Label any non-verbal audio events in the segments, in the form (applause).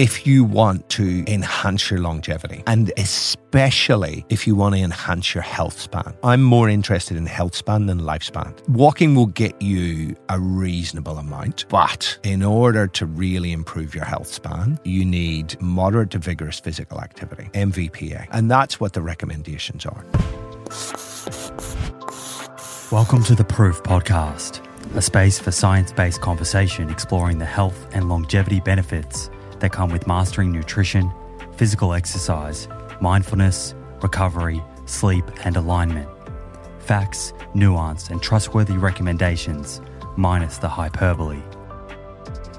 if you want to enhance your longevity and especially if you want to enhance your health span. I'm more interested in health span than lifespan. Walking will get you a reasonable amount, but in order to really improve your health span, you need moderate to vigorous physical activity, MVPA. And that's what the recommendations are. Welcome to the Proof Podcast, a space for science based conversation exploring the health and longevity benefits that come with mastering nutrition, physical exercise, mindfulness, recovery, sleep, and alignment. Facts, nuance, and trustworthy recommendations, minus the hyperbole.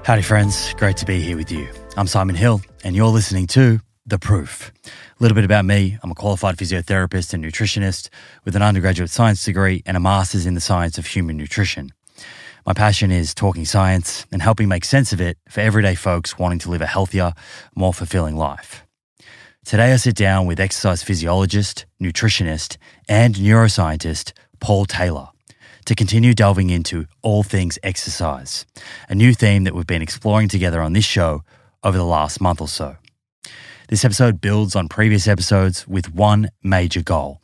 Howdy, friends. Great to be here with you. I'm Simon Hill, and you're listening to The Proof. A little bit about me I'm a qualified physiotherapist and nutritionist with an undergraduate science degree and a master's in the science of human nutrition. My passion is talking science and helping make sense of it for everyday folks wanting to live a healthier, more fulfilling life. Today, I sit down with exercise physiologist, nutritionist, and neuroscientist Paul Taylor to continue delving into all things exercise, a new theme that we've been exploring together on this show over the last month or so. This episode builds on previous episodes with one major goal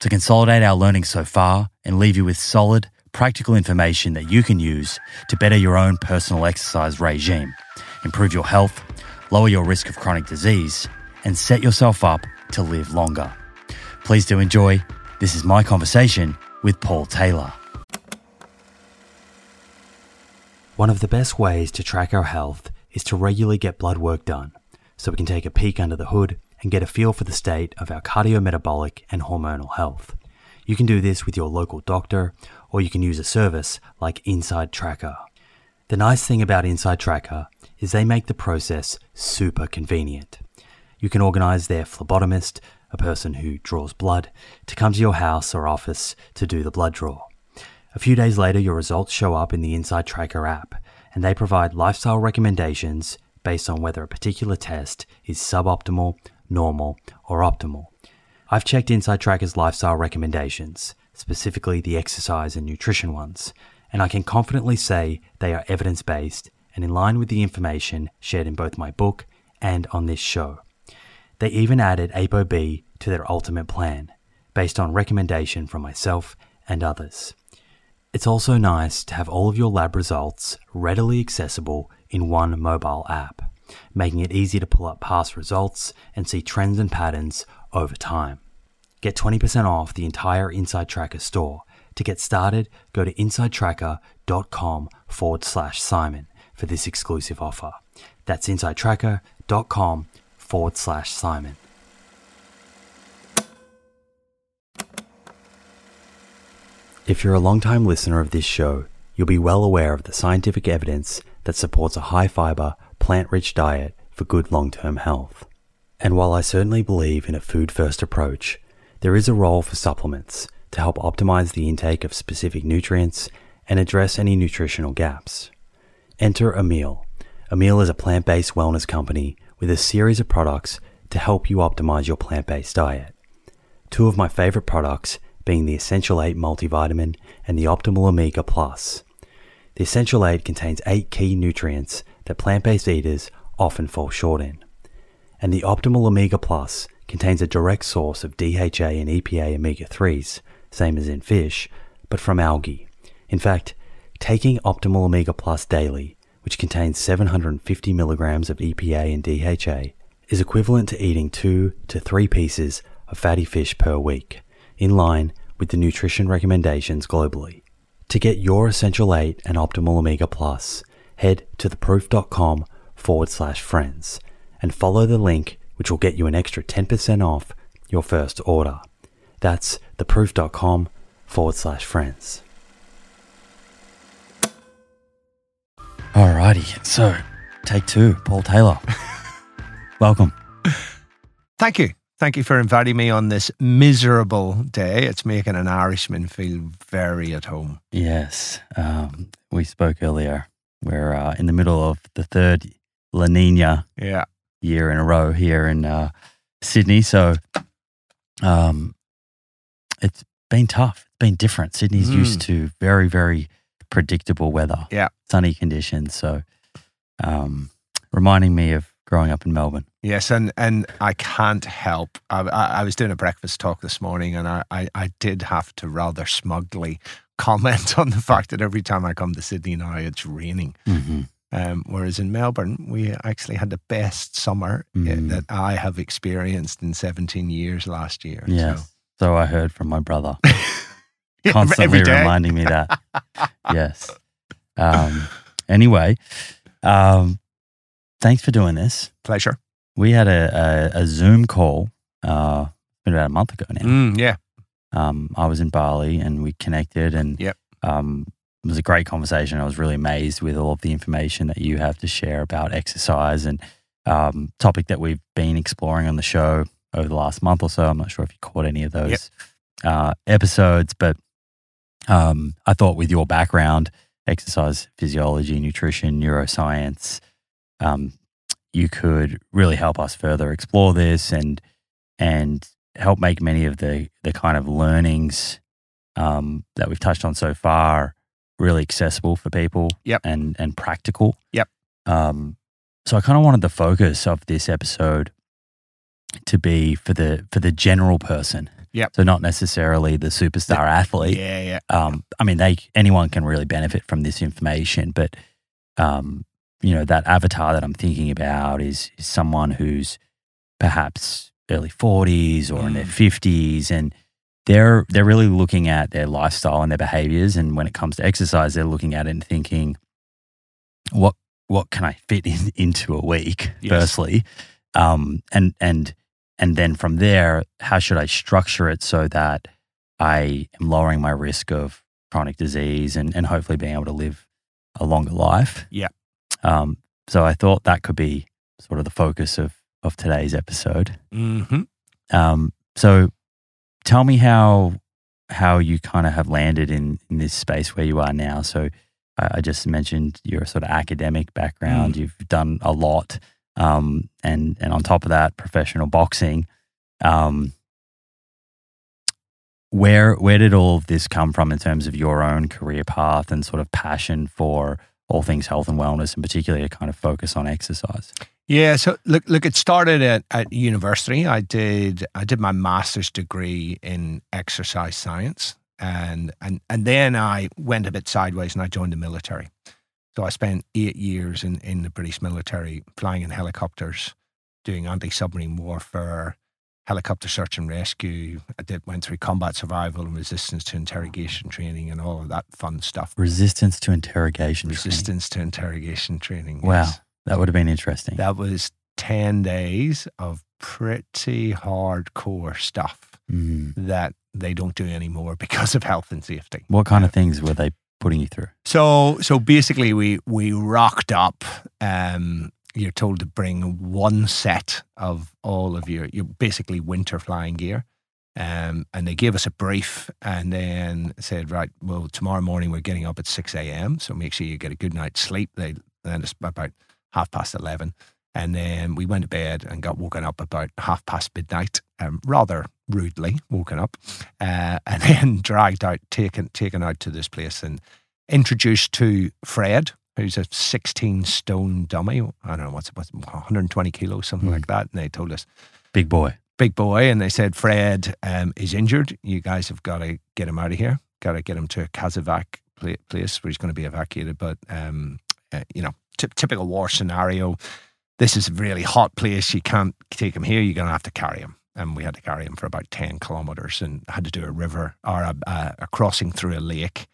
to consolidate our learning so far and leave you with solid, practical information that you can use to better your own personal exercise regime, improve your health, lower your risk of chronic disease, and set yourself up to live longer. Please do enjoy. This is my conversation with Paul Taylor. One of the best ways to track our health is to regularly get blood work done so we can take a peek under the hood and get a feel for the state of our cardiometabolic and hormonal health. You can do this with your local doctor, or you can use a service like Inside Tracker. The nice thing about Inside Tracker is they make the process super convenient. You can organize their phlebotomist, a person who draws blood, to come to your house or office to do the blood draw. A few days later, your results show up in the Inside Tracker app, and they provide lifestyle recommendations based on whether a particular test is suboptimal, normal, or optimal. I've checked Inside Tracker's lifestyle recommendations, specifically the exercise and nutrition ones, and I can confidently say they are evidence based and in line with the information shared in both my book and on this show. They even added ApoB to their ultimate plan, based on recommendation from myself and others. It's also nice to have all of your lab results readily accessible in one mobile app, making it easy to pull up past results and see trends and patterns over time. Get 20% off the entire Inside Tracker store. To get started, go to insidetracker.com forward slash Simon for this exclusive offer. That's insidetracker.com forward slash Simon. If you're a long-time listener of this show, you'll be well aware of the scientific evidence that supports a high fiber, plant rich diet for good long term health. And while I certainly believe in a food first approach, there is a role for supplements to help optimize the intake of specific nutrients and address any nutritional gaps. Enter Emil. Emil is a plant based wellness company with a series of products to help you optimize your plant based diet. Two of my favorite products being the Essential 8 multivitamin and the Optimal Omega Plus. The Essential 8 contains 8 key nutrients that plant based eaters often fall short in. And the Optimal Omega Plus contains a direct source of DHA and EPA omega 3s, same as in fish, but from algae. In fact, taking Optimal Omega Plus daily, which contains 750 milligrams of EPA and DHA, is equivalent to eating two to three pieces of fatty fish per week in line with the nutrition recommendations globally. To get your Essential 8 and Optimal Omega Plus, head to theproof.com forward slash friends and follow the link which will get you an extra 10% off your first order. That's theproof.com forward slash friends. Alrighty, so take two, Paul Taylor. (laughs) Welcome. Thank you. Thank you for inviting me on this miserable day. It's making an Irishman feel very at home. Yes, um, we spoke earlier. We're uh, in the middle of the third La Nina Yeah. Year in a row here in uh, Sydney. So um, it's been tough. It's been different. Sydney's Mm. used to very, very predictable weather. Yeah. Sunny conditions. So um, reminding me of growing up in Melbourne. Yes, and and I can't help. I, I, I was doing a breakfast talk this morning, and I, I, I did have to rather smugly (laughs) comment on the fact that every time I come to Sydney now, it's raining. Mm-hmm. Um, whereas in Melbourne, we actually had the best summer uh, Mm. that I have experienced in 17 years last year. Yes. So, So I heard from my brother (laughs) constantly reminding me that. (laughs) yes. Um, anyway, um, thanks for doing this. Pleasure. We had a, a, a Zoom call uh, been about a month ago now. Mm, yeah. Um, I was in Bali and we connected, and Yep. um, it was a great conversation. I was really amazed with all of the information that you have to share about exercise and um, topic that we've been exploring on the show over the last month or so. I'm not sure if you caught any of those uh, episodes, but um, I thought with your background, exercise physiology, nutrition, neuroscience, um, you could really help us further explore this and and help make many of the the kind of learnings um, that we've touched on so far really accessible for people Yep. and and practical. Yep. Um, so I kind of wanted the focus of this episode to be for the for the general person. Yep. So not necessarily the superstar athlete. Yeah, yeah. Um, I mean, they anyone can really benefit from this information, but um, you know that avatar that I'm thinking about is, is someone who's perhaps early 40s or in their 50s, and they're they're really looking at their lifestyle and their behaviors. And when it comes to exercise, they're looking at it and thinking, what what can I fit in, (laughs) into a week? Yes. Firstly, um, and and and then from there, how should I structure it so that I am lowering my risk of chronic disease and, and hopefully being able to live a longer life. Yeah. Um, so I thought that could be sort of the focus of, of today's episode. hmm Um, so tell me how how you kind of have landed in, in this space where you are now. So I, I just mentioned your sort of academic background. You've done a lot, um, and and on top of that, professional boxing. Um, where where did all of this come from in terms of your own career path and sort of passion for all things health and wellness, and particularly a kind of focus on exercise? Yeah, so look, look, it started at, at university. I did, I did my master's degree in exercise science, and and and then I went a bit sideways and I joined the military. So I spent eight years in in the British military, flying in helicopters, doing anti-submarine warfare, helicopter search and rescue. I did went through combat survival and resistance to interrogation training and all of that fun stuff. Resistance to interrogation. training. Resistance to interrogation training. Wow. yes. That would have been interesting. That was 10 days of pretty hardcore stuff Mm. that they don't do anymore (laughs) because of health and safety. What kind of things were they putting you through? So so basically we we rocked up um you're told to bring one set of all of your your basically winter flying gear. Um, and they gave us a brief and then said, right, well, tomorrow morning we're getting up at 6 a.m. So make sure you get a good night's sleep. They then it's about half past 11. And then we went to bed and got woken up about half past midnight, um, rather rudely woken up, uh, and (laughs) then dragged out, taken, taken out to this place and introduced to Fred, who's a 16 stone dummy. I don't know, what's, what's 120 kilos, something Mm. like that. And they told us, Big boy. big boy, and they said Fred um, is injured. You guys have got to get him out of here. Got to get him to a casevac pla- place where he's going to be evacuated. But um, uh, you know, ty- typical war scenario. This is a really hot place. You can't take him here. You're going to have to carry him. And we had to carry him for about ten kilometers, and had to do a river or a, a, a crossing through a lake.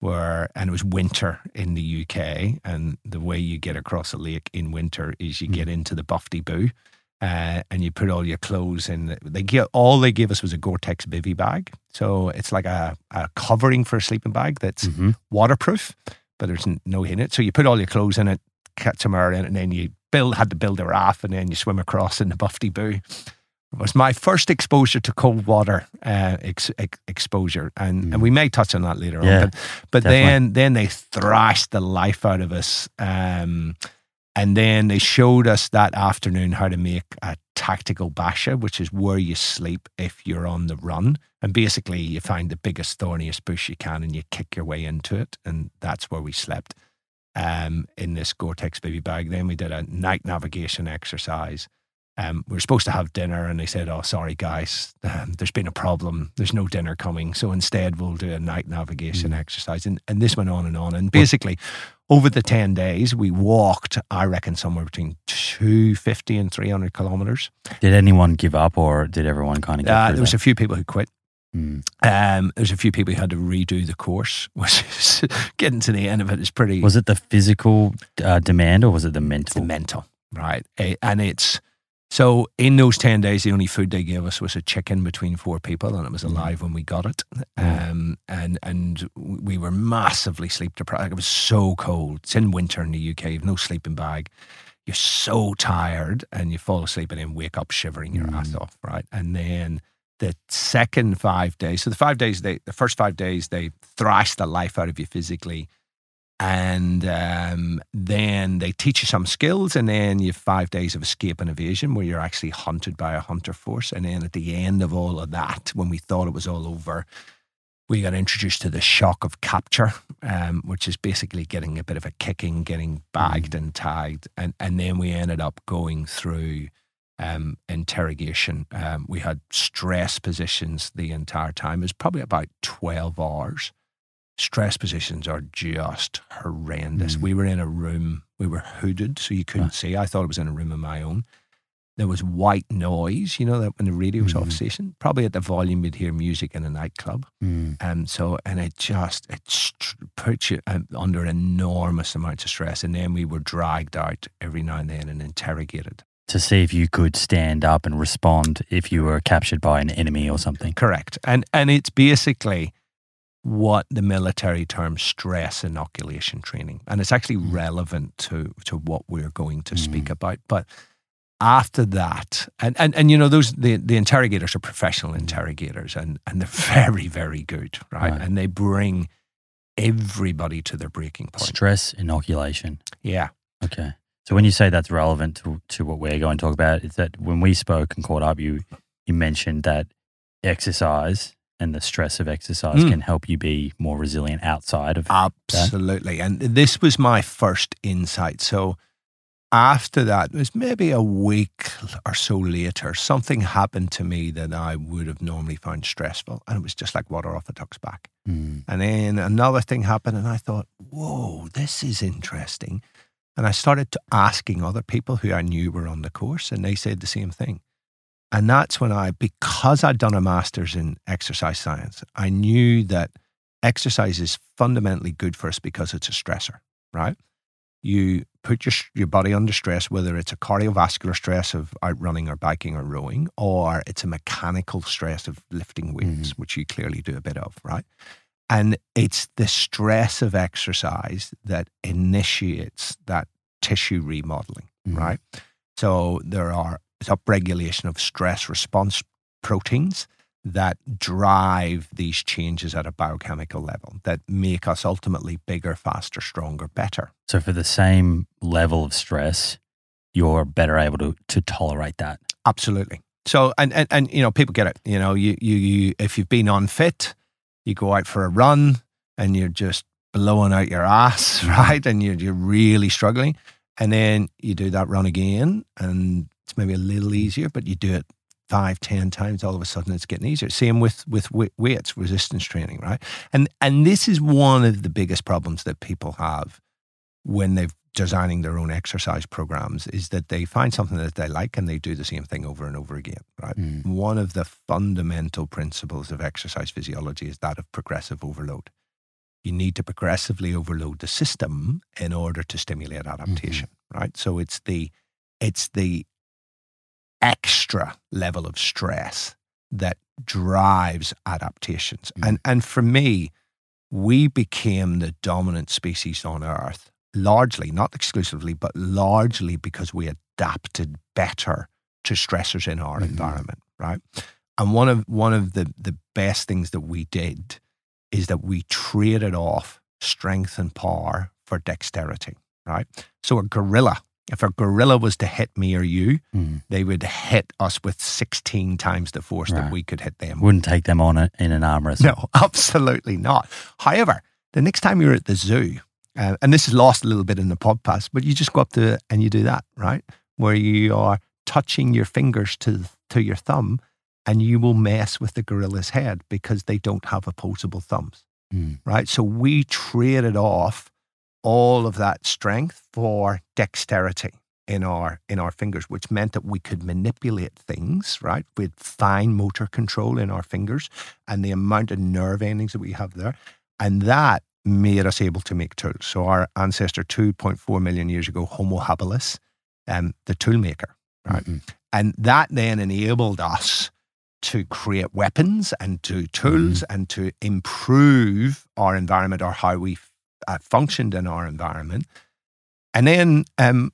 Where and it was winter in the UK, and the way you get across a lake in winter is you Mm. get into the Bufty Boo, uh, and you put all your clothes in. They give all they gave us was a Gore-Tex bivy bag, so it's like a, a covering for a sleeping bag that's hmm waterproof, but there's no heat in it. So you put all your clothes in it, cut some air in it, and then you build had to build a raft, and then you swim across in the Bufty Boo. It was my first exposure to cold water uh, ex- ex- exposure, and, Mm. and we may touch on that later Yeah, on. But, but then then they thrashed the life out of us. Um, and then they showed us that afternoon how to make a tactical basha, which is where you sleep if you're on the run. And basically, you find the biggest, thorniest bush you can and you kick your way into it. And that's where we slept. um, in this Gore-Tex bivy bag. Then we did a night navigation exercise. Um, we were supposed to have dinner, and they said, "Oh, sorry, guys, um, there's been a problem. There's no dinner coming. So instead, we'll do a night navigation exercise." And and this went on and on. And basically, over the ten days, we walked. I reckon somewhere between two fifty and three hundred kilometers. Did anyone give up, or did everyone kind of get Uh, there was that? a few people who quit. Mm. Um, there's a few people who had to redo the course, (laughs) which is getting to the end of it is pretty. Was it the physical uh, demand, or was it the it's mental? the mental, right? And it's so in those 10 days, the only food they gave us was a chicken between four people, and it was alive when we got it. Mm. Um, and and we were massively sleep deprived. It was so cold. It's in winter in the UK, you've no sleeping bag. You're so tired, and you fall asleep and then wake up shivering your ass Mm. off, right? And then the second five days, so the five days, they the first five days, they thrash the life out of you physically and um, then they teach you some skills, and then you have five days of escape and evasion where you're actually hunted by a hunter force. And then at the end of all of that, when we thought it was all over, we got introduced to the shock of capture, um, which is basically getting a bit of a kicking, getting bagged and tagged, and and then we ended up going through. Um, interrogation. Um, we had stress positions the entire time. It was probably about 12 hours stress positions are just horrendous. Mm. We were in a room, we were hooded, so you couldn't Right. see. I thought it was in a room of my own. There was white noise, you know, that when the radio was off Mhm. station, probably at the volume you'd hear music in a nightclub. Mm. And so, and it just, it str- put you um, under enormous amounts of stress. And then we were dragged out every now and then and interrogated. To see if you could stand up and respond if you were captured by an enemy or something. Correct. And, and it's basically what the military term stress inoculation training. And it's actually Mm. relevant to, to what we're going to speak Mm. about. But after that, and, and, and you know, those the, the interrogators are professional interrogators and, and they're (laughs) very, very good, right? Right. And they bring everybody to their breaking point. Stress inoculation. Yeah. Okay. So when you say that's relevant to, to what we're going to talk about, is that when we spoke and caught up, you you mentioned that exercise and the stress of exercise Mm. can help you be more resilient outside of. Absolutely. And this was my first insight. So after that, it was maybe a week or so later, something happened to me that I would have normally found stressful. And it was just like water off a duck's back. Mm. And then another thing happened, and I thought, whoa, this is interesting. And I started to asking other people who I knew were on the course, and they said the same thing. And that's when I, because I'd done a master's in exercise science, I knew that exercise is fundamentally good for us because it's a stressor, right? You put your, your body under stress, whether it's a cardiovascular stress of out running or biking or rowing, or it's a mechanical stress of lifting weights, which you clearly do a bit of, right? And it's the stress of exercise that initiates that tissue remodeling, Mhm. right? So there are upregulation of stress response proteins that drive these changes at a biochemical level that make us ultimately bigger, faster, stronger, better. So for the same level of stress, you're better able to to tolerate that. Absolutely. So and and, and you know, people get it. You know, you, you you if you've been unfit, you go out for a run and you're just blowing out your ass, (laughs) right? And you're you're really struggling. And then you do that run again and it's maybe a little easier, but you do it five, ten times, all of a sudden it's getting easier. Same with with weights, resistance training, right? And and this is one of the biggest problems that people have when they're designing their own exercise programs is that they find something that they like and they do the same thing over and over again, right? Mm. One of the fundamental principles of exercise physiology is that of progressive overload. You need to progressively overload the system in order to stimulate adaptation, right? So it's the it's the extra level of stress that drives adaptations. Mm. And and for me, we became the dominant species on earth largely, not exclusively, but largely because we adapted better to stressors in our Mhm. environment, right? And one of one of the the best things that we did is that we traded off strength and power for dexterity, right? So a gorilla, if a gorilla was to hit me or you, Mm. they would hit us with 16 times the force that we could hit them. Wouldn't take them on a, in an arm wrestle. No, (laughs) absolutely not. However, the next time you're at the zoo Uh, and this is lost a little bit in the podcast, but you just go up to and you do that, right? Where you are touching your fingers to to your thumb, and you will mess with the gorilla's head because they don't have opposable thumbs, Mm. right? So we traded off all of that strength for dexterity in our in our fingers, which meant that we could manipulate things, right, with fine motor control in our fingers and the amount of nerve endings that we have there, and that made us able to make tools. So our ancestor, two point four million years ago, Homo habilis, um, the tool maker, right, Mhm. and that then enabled us to create weapons and to tools and to improve our environment or how we uh, functioned in our environment. And then um,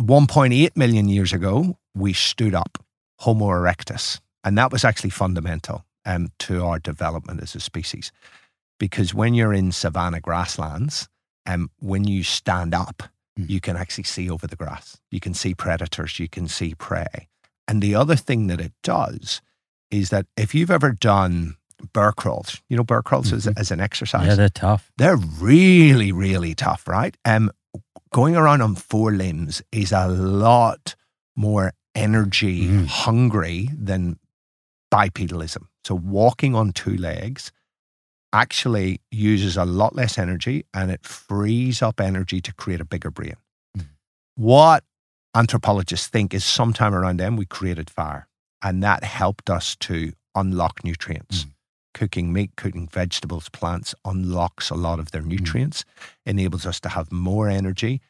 1.8 million years ago, we stood up Homo erectus. And that was actually fundamental um, to our development as a species. Because when you're in savanna grasslands, um, when you stand up, Mm. you can actually see over the grass. You can see predators, you can see prey. And the other thing that it does is that if you've ever done bear crawls, you know, bear crawls as, Mhm. as an exercise, Yeah, they're tough. they're really, really tough, right? Um, going around on four limbs is a lot more energy Mm. hungry than bipedalism. So walking on two legs actually uses a lot less energy and it frees up energy to create a bigger brain. Mm. What anthropologists think is sometime around then we created fire and that helped us to unlock nutrients. Mm. Cooking meat, cooking vegetables, plants unlocks a lot of their nutrients, enables us to have more energy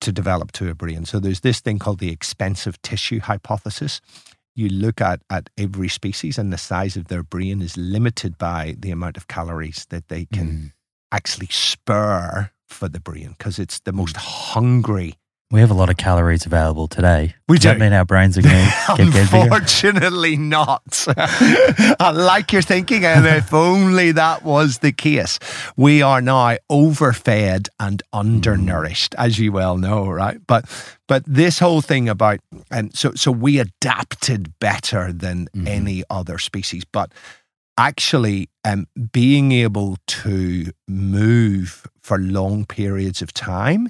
to develop to a brain. So there's this thing called the expensive tissue hypothesis. You look at, at every species and the size of their brain is limited by the amount of calories that they can Mm. actually spur for the brain because it's the most hungry. We have a lot of calories available today. We Does that mean our brains are going (laughs) to get, bigger? Unfortunately, not. (laughs) I like your thinking, and if only that was the case. We are now overfed and undernourished, as you well know, right? But but this whole thing about and so so we adapted better than Mhm. any other species, but actually um, being able to move for long periods of time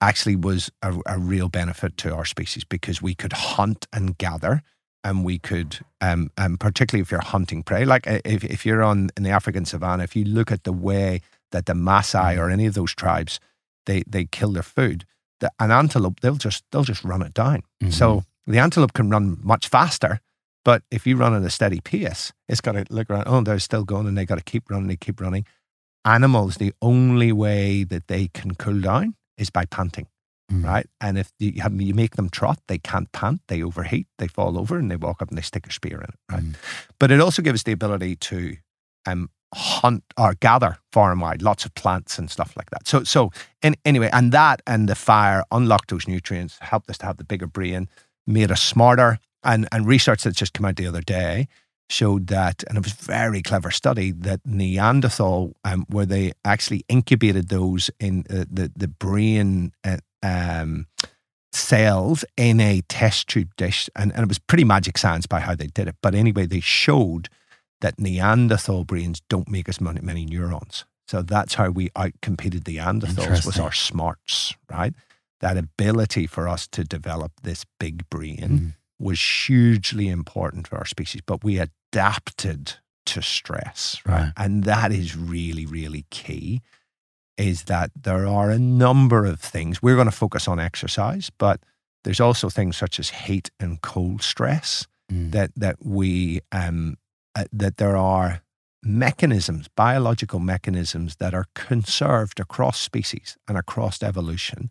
actually was a, a real benefit to our species because we could hunt and gather and we could um, um particularly if you're hunting prey. Like if, if you're on in the african savannah if you look at the way that the Maasai or any of those tribes they they kill their food the, an antelope they'll just they'll just run it down. Mhm. so the antelope can run much faster but if you run at a steady pace it's got to look around oh they're still going and they got to keep running they keep running. Animals the only way that they can cool down is by panting Mm. right? And if you, have, you make them trot, they can't pant, they overheat, they fall over, and they walk up and they stick a spear in it, right? Mm. But it also gives us the ability to um, hunt or gather far and wide, lots of plants and stuff like that. So, so in, anyway, and that and the fire unlocked those nutrients, helped us to have the bigger brain, made us smarter. And and research that's just come out the other day showed that, and it was a very clever study that Neanderthal, um, where they actually incubated those in uh, the the brain uh, um, cells in a test tube dish, and, and it was pretty magic science by how they did it. But anyway, they showed that Neanderthal brains don't make as many, many neurons. So that's how we outcompeted the Neanderthals was our smarts, right? That ability for us to develop this big brain Mm. Was hugely important for our species, but we adapted to stress, right? Right. And that is really, really key. Is that there are a number of things. We're going to focus on exercise, but there's also things such as heat and cold stress Mm. that that we um, uh, that there are mechanisms, biological mechanisms that are conserved across species and across evolution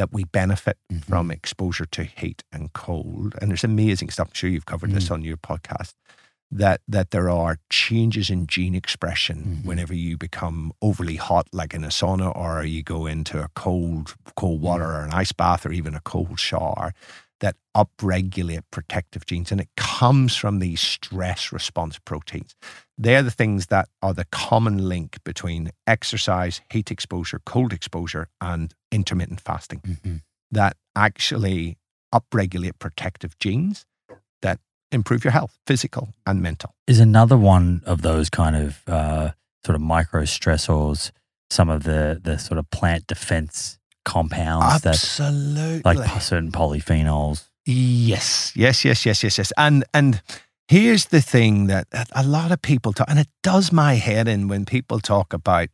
that we benefit Mhm. from exposure to heat and cold. And there's amazing stuff. I'm sure you've covered this Mm. on your podcast. That that there are changes in gene expression Mhm. whenever you become overly hot, like in a sauna, or you go into a cold cold water or an ice bath, or even a cold shower, that upregulate protective genes, and it comes from these stress response proteins. They're the things that are the common link between exercise, heat exposure, cold exposure, and intermittent fasting Mhm. that actually upregulate protective genes that improve your health, physical and mental. Is another one of those kind of uh, sort of micro stressors some of the the sort of plant defense compounds Absolutely. that like certain polyphenols. Yes, yes, yes, yes, yes, yes. And and here's the thing that a lot of people talk, and it does my head in when people talk about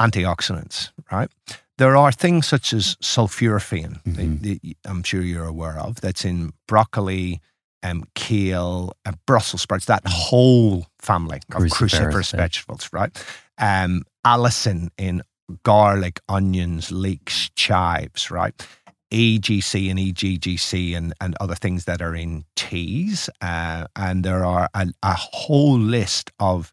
antioxidants, right? There are things such as sulforaphane, Mhm. the, I'm sure you're aware of, that's in broccoli, um, kale, uh, Brussels sprouts, that whole family of Cruciferous cruciferous vegetables, right? Um, allicin in garlic, onions, leeks, chives, right? EGC and EGCG and, and other things that are in teas. Uh, and there are a, a whole list of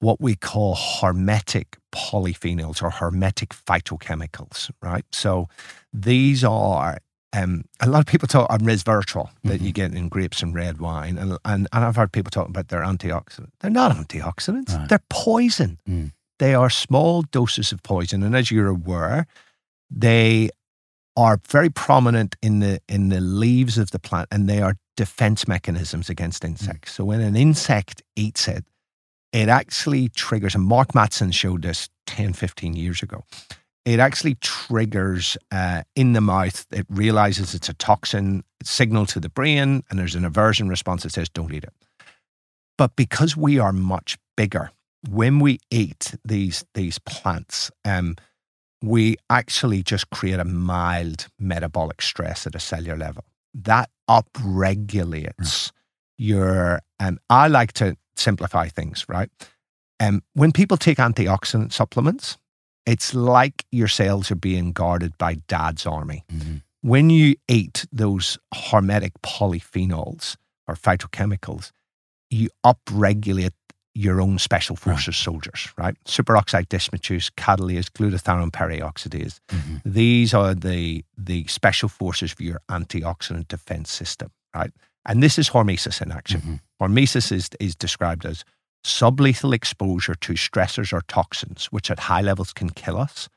what we call hormetic polyphenols or hormetic phytochemicals, right? So these are, um, a lot of people talk on resveratrol that you get in grapes and red wine. And, and, and I've heard people talk about their antioxidants. They're not antioxidants, Right. they're poison. Mm. They are small doses of poison. And as you're aware, they are very prominent in the in the leaves of the plant and they are defense mechanisms against insects. So when an insect eats it, it actually triggers, and Mark Mattson showed this 10, 15 years ago. It actually triggers uh, in the mouth. It realizes it's a toxin, signal to the brain, and there's an aversion response that says, don't eat it. But because we are much bigger, when we eat these, these plants, um, we actually just create a mild metabolic stress at a cellular level. That upregulates your, um, I like to simplify things, right? Um, when people take antioxidant supplements, it's like your cells are being guarded by dad's army. Mhm. When you eat those hormetic polyphenols or phytochemicals, you upregulate your own special forces soldiers, right? Superoxide dismutase, catalase, glutathione peroxidase. Mhm. These are the the special forces for your antioxidant defense system, right? And this is hormesis in action. Mhm. Hormesis is, is described as sublethal exposure to stressors or toxins, which at high levels can kill us,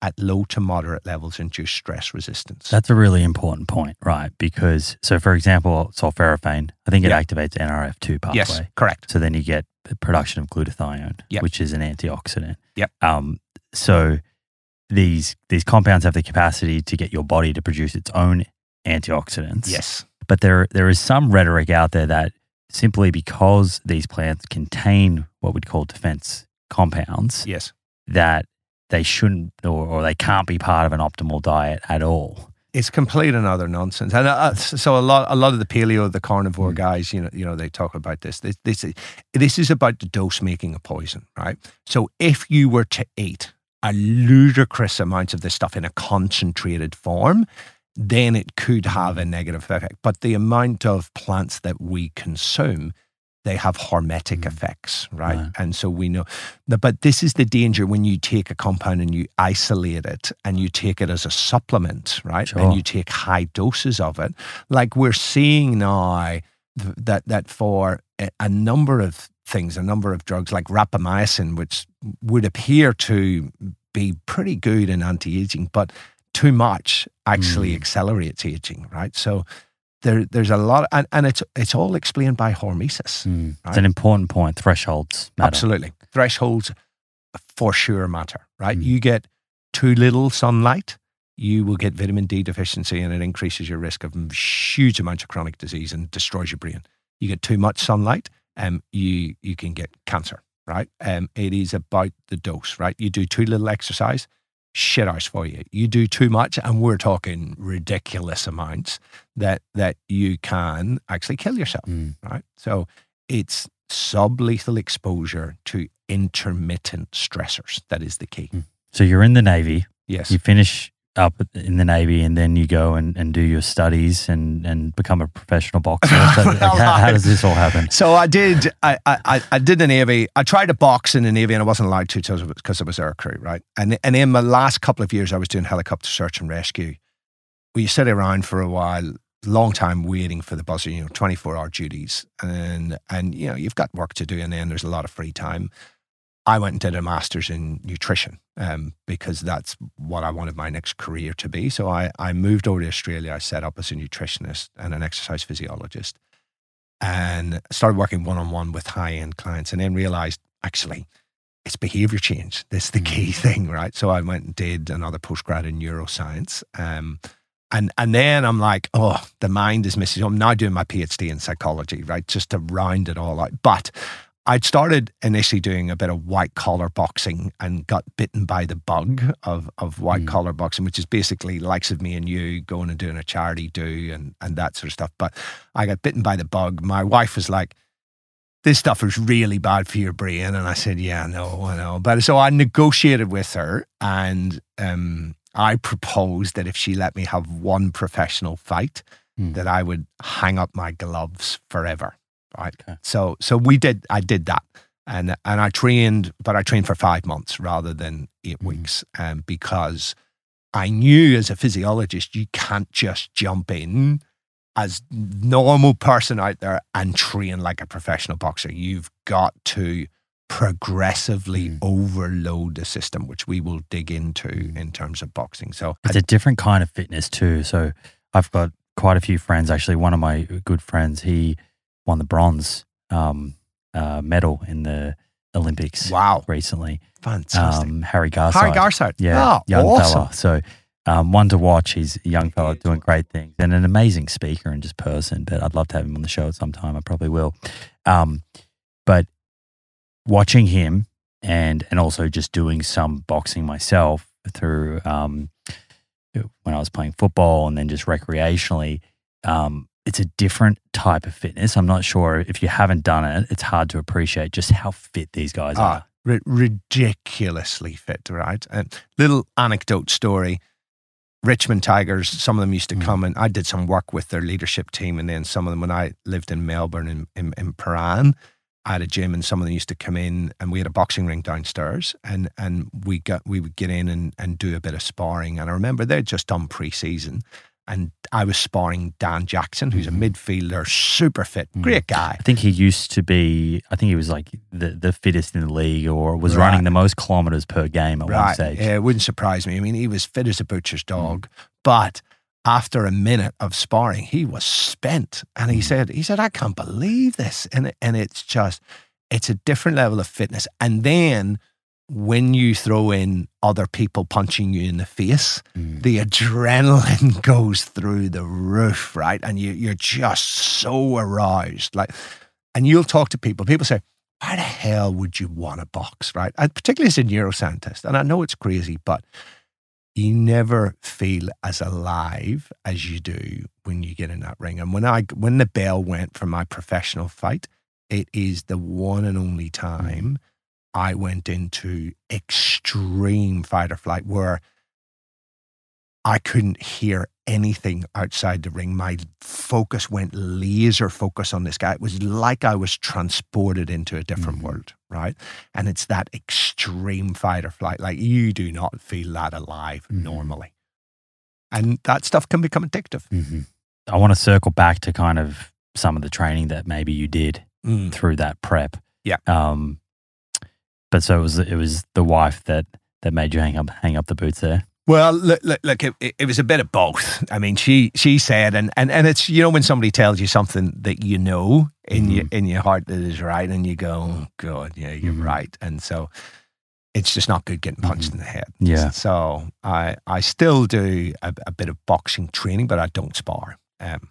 at low to moderate levels induce stress resistance. That's a really important point, right? Because so, for example, sulforaphane, I think it Yeah. activates NRF2 pathway. yes, correct. So then you get the production of glutathione, Yep. which is an antioxidant. Yep. Um, so these these compounds have the capacity to get your body to produce its own antioxidants. Yes. But there there is some rhetoric out there that simply because these plants contain what we'd call defense compounds, Yes. that they shouldn't or, or they can't be part of an optimal diet at all. It's complete and utter nonsense. And uh, so a lot, a lot of the paleo, the carnivore Mm. guys, you know, you know, they talk about this. This, this, this is about the dose making a poison, right? So if you were to eat a ludicrous amount of this stuff in a concentrated form, then it could have a negative effect. But the amount of plants that we consume, they have hormetic Mm. effects, right? And so we know. But this is the danger when you take a compound and you isolate it and you take it as a supplement, right? Sure. And you take high doses of it, like we're seeing now that that for a, number of things, a number of drugs like rapamycin, which would appear to be pretty good in anti-aging, but too much actually Mm. accelerates aging, right? So there, there's a lot, and, and it's it's all explained by hormesis. Mm. It's an important point. Thresholds matter. Absolutely, thresholds for sure matter, right? Mm. You get too little sunlight, you will get vitamin D deficiency, and it increases your risk of huge amounts of chronic disease and destroys your brain. You get too much sunlight, um, you you can get cancer, right? Um, it is about the dose, right? You do too little exercise, shit house for you. You do too much, and we're talking ridiculous amounts that that you can actually kill yourself Mm. right? So it's sublethal exposure to intermittent stressors. That is the key. So you're in the Navy, Yes. you finish up in the Navy, and then you go and, and do your studies and, and become a professional boxer. (laughs) So, like, how, how does this all happen? So I did. I, I I- did the navy. I tried to box in the navy, and I wasn't allowed to because I was air crew, right? And and in my last couple of years, I was doing helicopter search and rescue. We sit around for a while, long time waiting for the buzzer. You know, twenty four hour duties, and and you know you've got work to do, and then there's a lot of free time. I went and did a master's in nutrition um, because that's what I wanted my next career to be. So I, I moved over to Australia. I set up as a nutritionist and an exercise physiologist and started working one on one with high end clients and then realized actually it's behavior change. That's the key thing, right? So I went and did another postgrad in neuroscience. Um, and and then I'm like, oh, the mind is missing. I'm now doing my PhD in psychology, right? Just to round it all out. But I'd started initially doing a bit of white collar boxing and got bitten by the bug of, of white mm. collar boxing, which is basically likes of me and you going and doing a charity do and, and that sort of stuff. But I got bitten by the bug. My wife was like, this stuff is really bad for your brain. And I said, yeah, no, I know. But so I negotiated with her and um, I proposed that if she let me have one professional fight, mm. that I would hang up my gloves forever right? Okay. So so we did I did that. And and I trained, but I trained for five months rather than 8 mm weeks, um, because I knew as a physiologist you can't just jump in as normal person out there and train like a professional boxer. You've got to progressively mm. overload the system, which we will dig into mm. in terms of boxing. So it's I, a different kind of fitness too. So I've got quite a few friends. Actually, one of my good friends, he won the bronze um, uh, medal in the Olympics. Wow! Recently, fantastic. Um, Harry Garside. Harry Garside. Yeah, oh, young awesome. fella. So um, one to watch. He's a young fella doing great things and an amazing speaker and just person. But I'd love to have him on the show at some time. I probably will. Um, but watching him and and also just doing some boxing myself through um, when I was playing football and then just recreationally. Um, it's a different type of fitness. I'm not sure if you haven't done it, it's hard to appreciate just how fit these guys ah, are. R- ridiculously fit, right? And little anecdote story. Richmond Tigers, some of them used to mm. come and I did some work with their leadership team. And then some of them, when I lived in Melbourne in, in, in Prahran, I had a gym and some of them used to come in and we had a boxing ring downstairs and, and we got, we would get in and, and do a bit of sparring. And I remember they'd just done pre-season and I was sparring Dan Jackson, who's mm-hmm. a midfielder, super fit, mm. great guy. I think he used to be. I think he was like the, the fittest in the league, or was right. running the most kilometers per game at right. one stage. Yeah, it wouldn't surprise me. I mean, he was fit as a butcher's mm. dog, mm. but after a minute of sparring, he was spent, and he mm. said, "He said I can't believe this," and and it's just, it's a different level of fitness, and then when you throw in other people punching you in the face, mm. the adrenaline (laughs) goes through the roof, right? And you, you're just so aroused. Like, and you'll talk to people. People say, "Why the hell would you want a box?" Right? And particularly as a neuroscientist, and I know it's crazy, but you never feel as alive as you do when you get in that ring. And when I when the bell went for my professional fight, it is the one and only time. Mm I went into extreme fight or flight where I couldn't hear anything outside the ring. My focus went laser focus on this guy. It was like I was transported into a different mm-hmm. world, right? And it's that extreme fight or flight. Like you do not feel that alive mm-hmm. normally. And that stuff can become addictive. Mm-hmm. I want to circle back to kind of some of the training that maybe you did mm. through that prep. Yeah. Um, but so it was it was the wife that that made you hang up hang up the boots there. Well, look, look, look it, it, was a bit of both. I mean, she she said, and, and, and it's you know when somebody tells you something that you know in mm. your in your heart that is right, and you go, oh, God, yeah, you're mm. right, and so it's just not good getting punched mm. in the head. Yeah. So I I still do a, a bit of boxing training, but I don't spar. Um,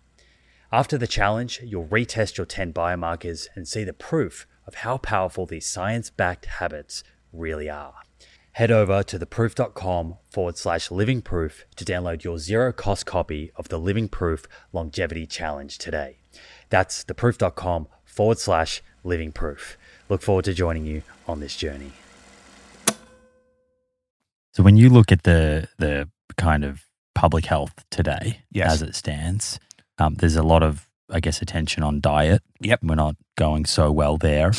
After the challenge, you'll retest your 10 biomarkers and see the proof of how powerful these science backed habits really are. Head over to theproof.com forward slash living proof to download your zero cost copy of the Living Proof Longevity Challenge today. That's theproof.com forward slash living proof. Look forward to joining you on this journey. So when you look at the the kind of public health today Yes. as it stands, um, there's a lot of I guess attention on diet. Yep. We're not going so well there.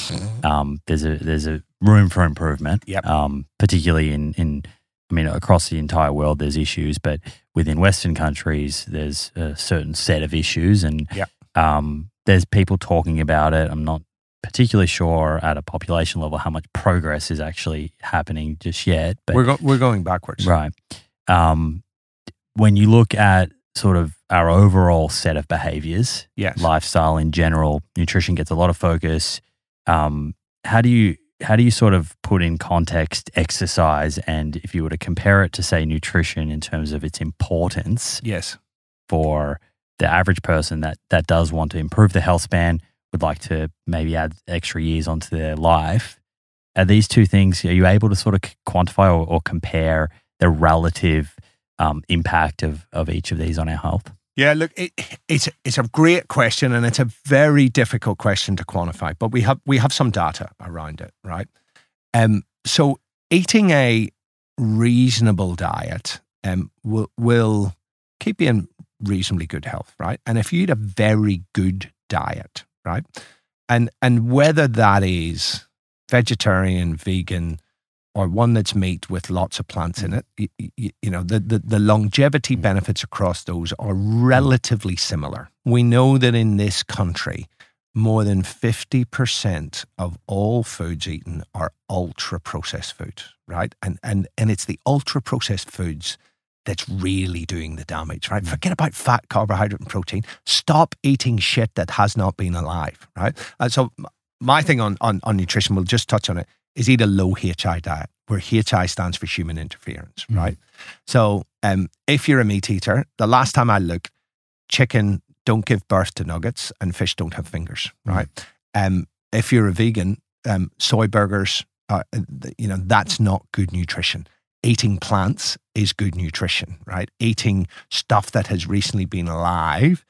Um, there's a there's a room for improvement. Yep. Um, particularly in in I mean across the entire world there's issues, but within Western countries there's a certain set of issues and Yep. um, there's people talking about it. I'm not particularly sure at a population level how much progress is actually happening just yet. But We're, go- we're going backwards. Right. Um, when you look at sort of our overall set of behaviors, Yes. lifestyle in general, nutrition gets a lot of focus. Um, how do you how do you sort of put in context exercise and if you were to compare it to say nutrition in terms of its importance Yes. for the average person that that does want to improve the health span, would like to maybe add extra years onto their life. Are these two things, are you able to sort of quantify or, or compare the relative um, impact of, of each of these on our health? Yeah, look, it, it's it's a great question, and it's a very difficult question to quantify. But we have we have some data around it, right? Um, so eating a reasonable diet um will will keep you in reasonably good health, right? And if you eat a very good diet, right, and and whether that is vegetarian, vegan, or one that's meat with lots of plants in mm-hmm. it, you, you, you know, the, the, the longevity mm-hmm. benefits across those are mm-hmm. relatively similar. We know that in this country, more than 50% of all foods eaten are ultra processed foods, right? And, and, and it's the ultra processed foods that's really doing the damage, right? Forget about fat, carbohydrate, and protein. Stop eating shit that has not been alive, right? And so, my thing on, on, on nutrition, we'll just touch on it, is eat a low HI diet, where HI stands for human interference, right? So, um, if you're a meat eater, the last time I looked, chicken don't give birth to nuggets and fish don't have fingers, right? Um, if you're a vegan, um, soy burgers, uh, you know, that's not good nutrition. Eating plants is good nutrition, right? Eating stuff that has recently been alive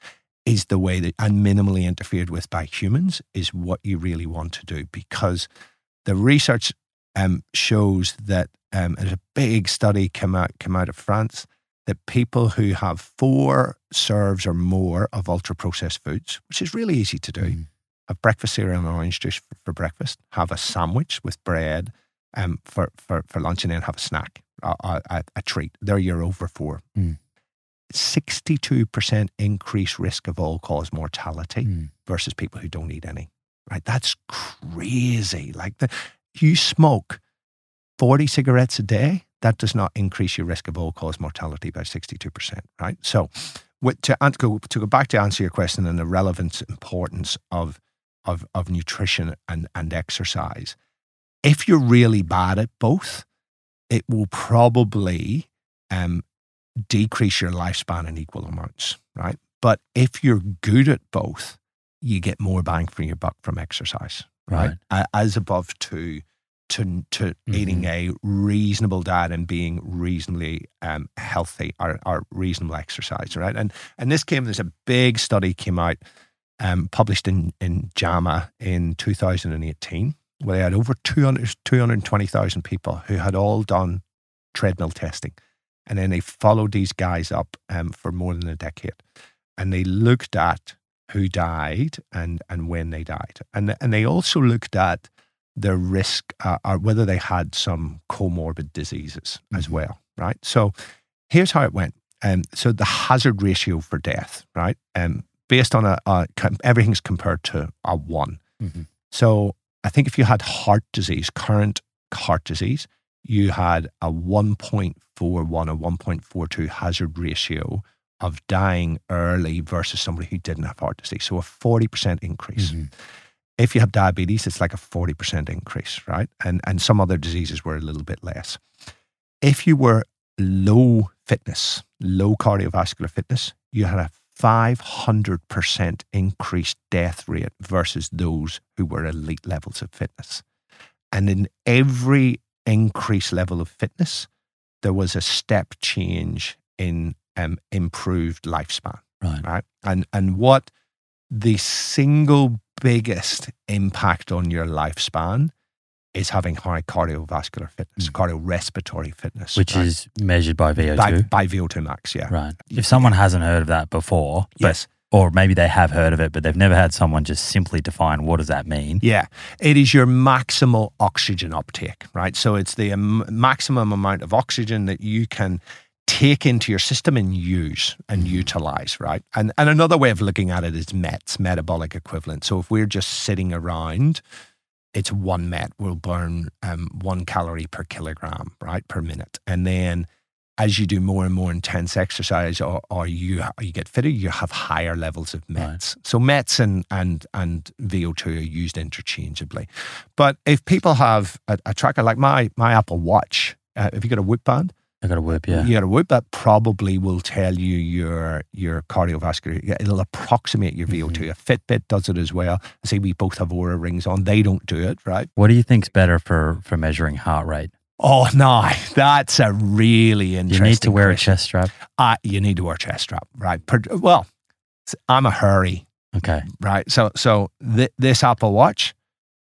is the way that, and minimally interfered with by humans is what you really want to do because the research um, shows that um, there's a big study come out come out of France that people who have four serves or more of ultra processed foods, which is really easy to do, Mhm. have breakfast cereal and orange juice for, for breakfast, have a sandwich with bread um, for, for, for lunch, and then have a snack, a, a, a- a treat. There you're over four. Mm. 62% increased risk of all cause mortality Mm. versus people who don't eat any. Right? That's crazy. Like the, you smoke 40 cigarettes a day, that does not increase your risk of all cause mortality by 62%. Right? So with, to, go, to go back to answer your question and the relevance importance of, of, of nutrition and, and exercise, if you're really bad at both, it will probably um, decrease your lifespan in equal amounts, right? But if you're good at both, you get more bang for your buck from exercise, right? A- As above to to to eating a reasonable diet and being reasonably um, healthy or, or reasonable exercise, right? And and this came. There's a big study came out, um, published in in JAMA in 2018, where they had over 200 220,000 people who had all done treadmill testing, and then they followed these guys up um, for more than a decade, and they looked at who died and and when they died, and and they also looked at their risk uh, or whether they had some comorbid diseases as Mhm. well, right? So here's how it went. Um, so the hazard ratio for death, right? Um, based on a, a everything's compared to a one. Mhm. So I think if you had heart disease, current heart disease, you had a 1.41 or 1.42 hazard ratio of dying early versus somebody who didn't have heart disease. So a 40% increase Mhm. if you have diabetes, it's like a 40% increase, right? And, and some other diseases were a little bit less. If you were low fitness, low cardiovascular fitness, you had a 500% increased death rate versus those who were elite levels of fitness. And in every increased level of fitness, there was a step change in um, improved lifespan Right. right? And and what the single biggest impact on your lifespan is having high cardiovascular fitness, Mm. cardiorespiratory fitness, Which right? is measured by VO2. by, by VO2 max, yeah. Right. If someone hasn't heard of that before, but, Yes. or maybe they have heard of it, but they've never had someone just simply define what does that mean. Yeah, it is your maximal oxygen uptake, right? So it's the um, maximum amount of oxygen that you can take into your system and use and utilize, right? And and another way of looking at it is METs, metabolic equivalent. So if we're just sitting around, it's one MET will burn um, one calorie per kilogram, right, per minute, and then as you do more and more intense exercise or, or you you get fitter, you have higher levels of Right. METs. So METs and and and VO2 are used interchangeably. But if people have a, a tracker like my my Apple Watch, uh, if you got a Whoop band, I got a whoop, yeah. you got a Whoop that probably will tell you your your cardiovascular. It'll approximate your VO2. Mhm. A Fitbit does it as well. I say we both have Oura rings on. They don't do it, right? What do you think's better for for measuring heart rate? Oh (laughs) no, that's a really interesting. You need to wear a chest strap. Uh, you need to wear a chest strap, right? Well, I'm a hurry, Okay. right? So, so th- this Apple Watch,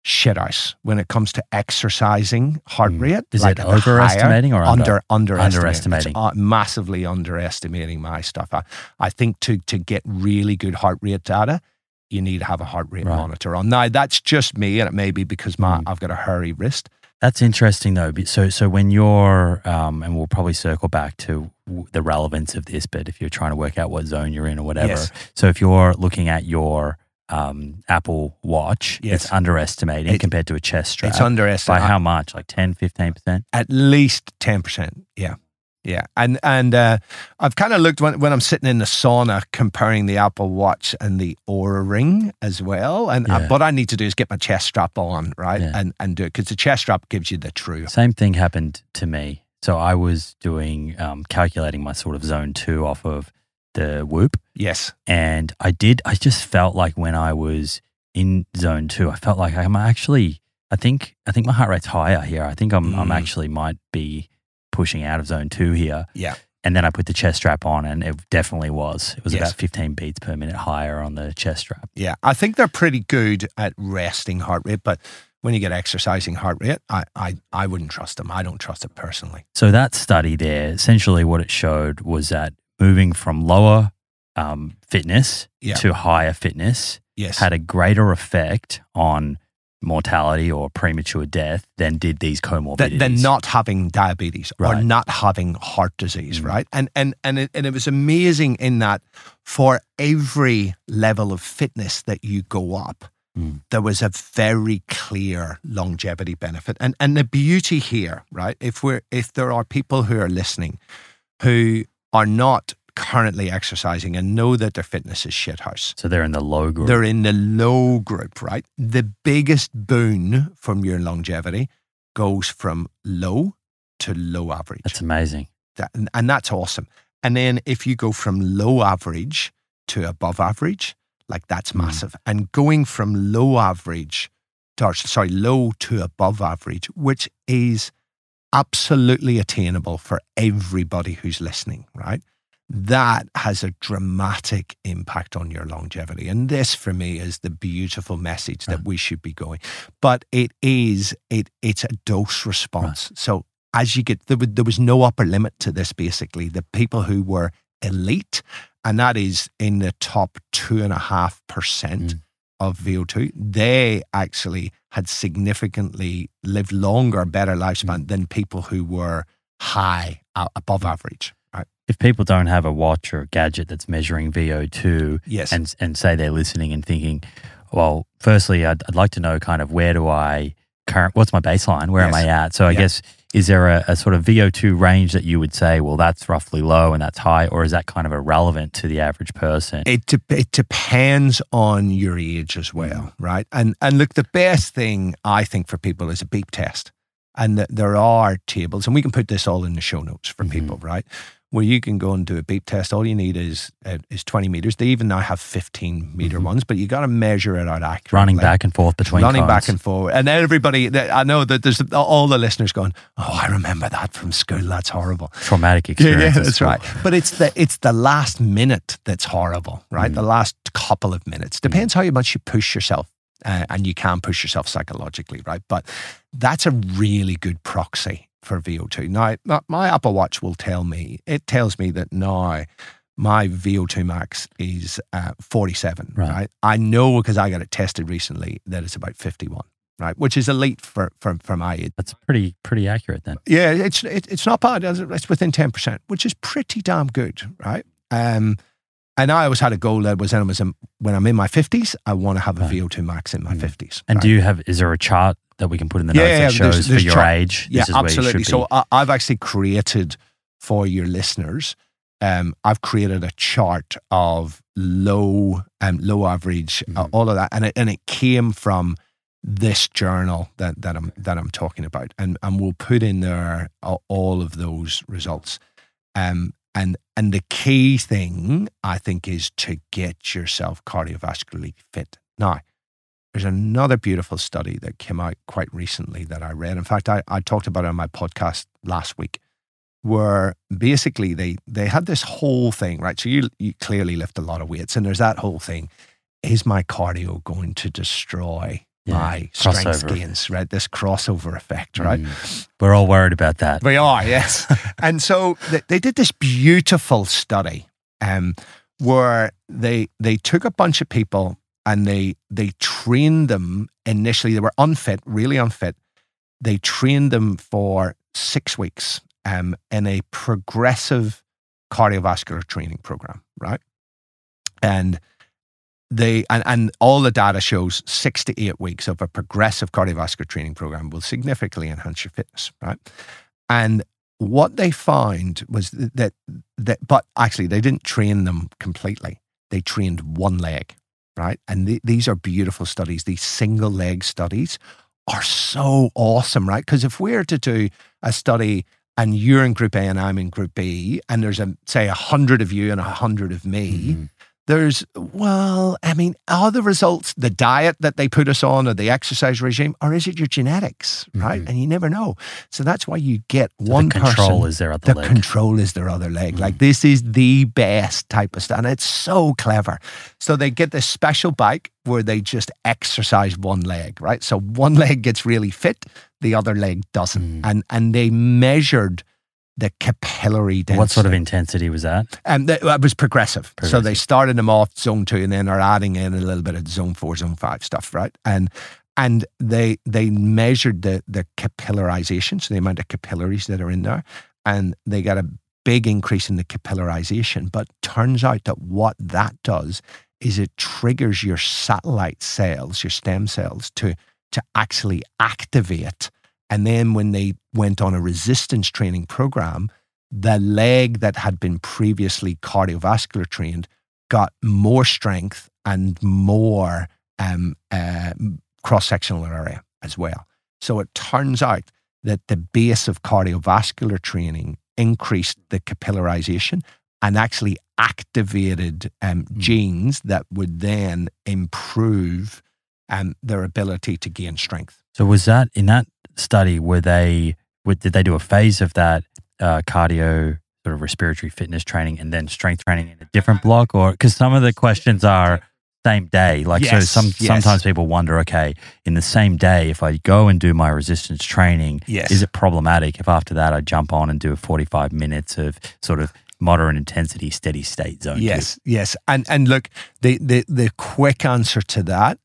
shit ice when it comes to exercising heart Mm. rate. Is like it higher, overestimating or under? under underestimating? Underestimating. It's, uh, massively underestimating my stuff. I, I think to to get really good heart rate data, you need to have a heart rate Right. monitor on. Now that's just me, and it may be because my Mm. I've got a hurry wrist. That's interesting though. So, so when you're, um, and we'll probably circle back to w- the relevance of this, but if you're trying to work out what zone you're in or whatever, Yes. so if you're looking at your um, Apple Watch, Yes. it's underestimating compared to a chest strap. It's underestimating. by how much? Like 10, 15%? at least 10%. Yeah. Yeah. And and uh, I've kind of looked when, when I'm sitting in the sauna comparing the Apple Watch and the Oura Ring as well. And uh, Yeah. what I need to do is get my chest strap on, right? Yeah. And and do it because the chest strap gives you the true. Same thing happened to me. So I was doing, um, calculating my sort of zone two off of the Whoop. Yes. And I did, I just felt like when I was in zone two, I felt like I'm actually, I think, I think my heart rate's higher here. I think I'm, I'm Mm. actually might be pushing out of zone two here. Yeah. And then I put the chest strap on and it definitely was. It was Yes. about 15 beats per minute higher on the chest strap. Yeah. I think they're pretty good at resting heart rate, but when you get exercising heart rate, I, I, I wouldn't trust them. I don't trust it personally. So that study there, essentially what it showed was that moving from lower um, fitness Yeah. to higher fitness Yes. had a greater effect on mortality or premature death than did these comorbidities. than, not having diabetes or not having heart disease, Mm. right? And and and it, and it was amazing in that for every level of fitness that you go up, Mm. there was a very clear longevity benefit. And and the beauty here, right? If we're if there are people who are listening who are not currently exercising and know that their fitness is shithouse. So they're in the low group. They're in the low group, right? The biggest boon from your longevity goes from low to low average. That's amazing. That, and, that's awesome. And then if you go from low average to above average, like that's Mm. massive. And going from low average, to, sorry, low to above average, which is absolutely attainable for everybody who's listening, right? That has a dramatic impact on your longevity. And this for me is the beautiful message that Right. we should be going. But it is, it it's a dose response. So as you get there, there was no upper limit to this basically. The people who were elite, and that is in the top two and a half percent Mm. of VO2, they actually had significantly lived longer, better lifespan than people who were high, uh, above average. Right? If people don't have a watch or a gadget that's measuring VO2 Yes. and and say they're listening and thinking, well, firstly, I'd, I'd like to know kind of where do I current, what's my baseline? Where am I at? So I Yeah. guess, is there a, a sort of VO2 range that you would say, well, that's roughly low and that's high, or is that kind of irrelevant to the average person? It de- it depends on your age as well, right? And and look, the best thing I think for people is a beep test, and that there are tables, and we can put this all in the show notes for Mhm. people, right? Where you can go and do a beep test. All you need is uh, is twenty meters. They even now have fifteen meter Mhm. ones, but you got to measure it out accurately. Running back and forth between running back and forward, and everybody. I know that there's all the listeners going, "Oh, I remember that from school. That's horrible." traumatic experience. yeah, at that's right. But it's the it's the last minute that's horrible, right? Mm. The last couple of minutes depends how much you push yourself, uh, and you can push yourself psychologically, right? But that's a really good proxy for VO2. Now, my, my Apple Watch will tell me it tells me that now my VO2 max is uh, 47, Right. right. I know because I got it tested recently that it's about 51, right? Which is elite for for, for my age. That's pretty pretty accurate then. Yeah, it's it, it's not bad. It's within ten percent, which is pretty damn good, right? Um, and I always had a goal that was, when I was in, when I'm in my fifties, I want to have a Right. VO2 max in my Mm. fifties. And do you have, is there a chart that we can put in the Yeah, notes yeah, that shows there's for your chart- age? Yeah, this is where you absolutely. should So? I, I've actually created for your listeners. Um, I've created a chart of low, um, low average, uh, Mhm. all of that, and it and it came from this journal that that I'm that I'm talking about, and and we'll put in there all of those results. Um, and and the key thing I think is to get yourself cardiovascularly fit. Now, there's another beautiful study that came out quite recently that I read. In fact, I, I talked about it on my podcast last week, where basically they they had this whole thing, right? So you you clearly lift a lot of weights, and there's that whole thing. Is my cardio going to destroy Yeah, my strength gains? Right, this crossover effect, right? Mm. We're all worried about that. We are, (laughs) yes. and so they, they did this beautiful study um, where they they took a bunch of people and they they trained them initially. They were unfit, really unfit. They trained them for six weeks um, in a progressive cardiovascular training program, right? And they and, and all the data shows six to eight weeks of a progressive cardiovascular training program will significantly enhance your fitness, right? And what they found was that that but actually they didn't train them completely. They trained one leg, right? And th- these are beautiful studies. These single leg studies are so awesome, right? Because if we're to do a study and you're in group A and I'm in group B, and there's a say a hundred of you and a hundred of me, Mhm. There's well, I mean, are the results the diet that they put us on or the exercise regime, or is it your genetics, right? Mhm. And you never know. So that's why you get So one the control person. is there at the, the leg. control is their other leg. Mm. Like this is the best type of stuff. And it's so clever. So they get this special bike where they just exercise one leg, right? So one (laughs) leg gets really fit, the other leg doesn't. Mm. And and they measured the capillary density. what sort of intensity was that? Um, th- it was progressive. So they started them off zone two, and then are adding in a little bit of zone four, zone five stuff, right? And and they they measured the the capillarization, so the amount of capillaries that are in there, and they got a big increase in the capillarization. But turns out that what that does is it triggers your satellite cells, your stem cells, to to actually activate. And then when they went on a resistance training program, the leg that had been previously cardiovascular trained got more strength and more um, uh, cross sectional area as well. So it turns out that the base of cardiovascular training increased the capillarization and actually activated um, mm. genes that would then improve um, their ability to gain strength. So was that in that study? Were they? Were, did they do a phase of that uh, cardio sort of respiratory fitness training and then strength training in a different block, or because some of the questions are same day. Like yes, so, some yes. sometimes people wonder, okay, in the same day, if I go and do my resistance training, yes. is it problematic if after that I jump on and do a 45 minutes of sort of moderate intensity steady state zone? Yes, two? yes, and and look, the the the quick answer to that: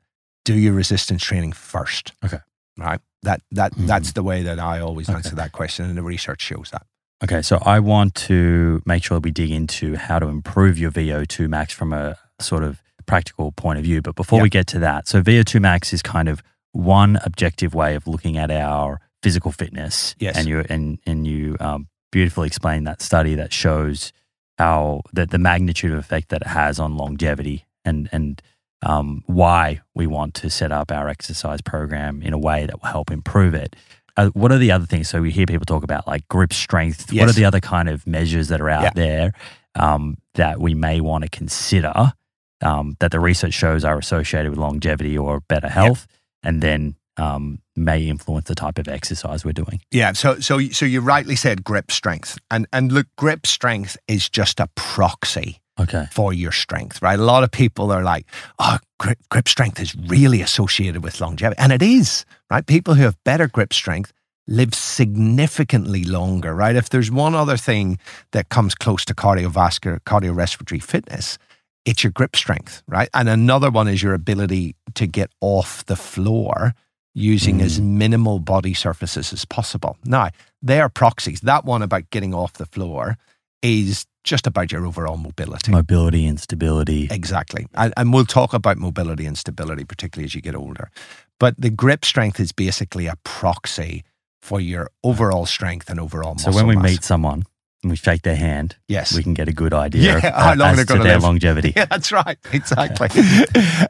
do your resistance training first. Okay, right. That that mm-hmm. that's the way that I always answer that question, and the research shows that. Okay, so I want to make sure we dig into how to improve your VO2 max from a sort of practical point of view. But before yep. we get to that, so VO2 max is kind of one objective way of looking at our physical fitness. Yes. And you and and you um, beautifully explain that study that shows how that the magnitude of effect that it has on longevity and and um, why we want to set up our exercise program in a way that will help improve it. Uh, what are the other things? So we hear people talk about like grip strength. Yes. What are the other kind of measures that are out yeah. there um, that we may want to consider um, that the research shows are associated with longevity or better health, yep. and then um, may influence the type of exercise we're doing. Yeah. So, so, so you rightly said grip strength, and and look, grip strength is just a proxy. Okay. For your strength, right? A lot of people are like, oh, grip, grip strength is really associated with longevity. And it is, right? People who have better grip strength live significantly longer, right? If there's one other thing that comes close to cardiovascular, cardiorespiratory fitness, it's your grip strength, right? And another one is your ability to get off the floor using mm. as minimal body surfaces as possible. Now, they are proxies. That one about getting off the floor is just about your overall mobility. Mobility and stability. Exactly. And, and, we'll talk about mobility and stability, particularly as you get older. But the grip strength is basically a proxy for your overall strength and overall so when we mass. meet someone, and we shake their hand, yes, we can get a good idea yeah, of, how long they're going to their live. longevity. (laughs) Yeah, that's right, (laughs) exactly.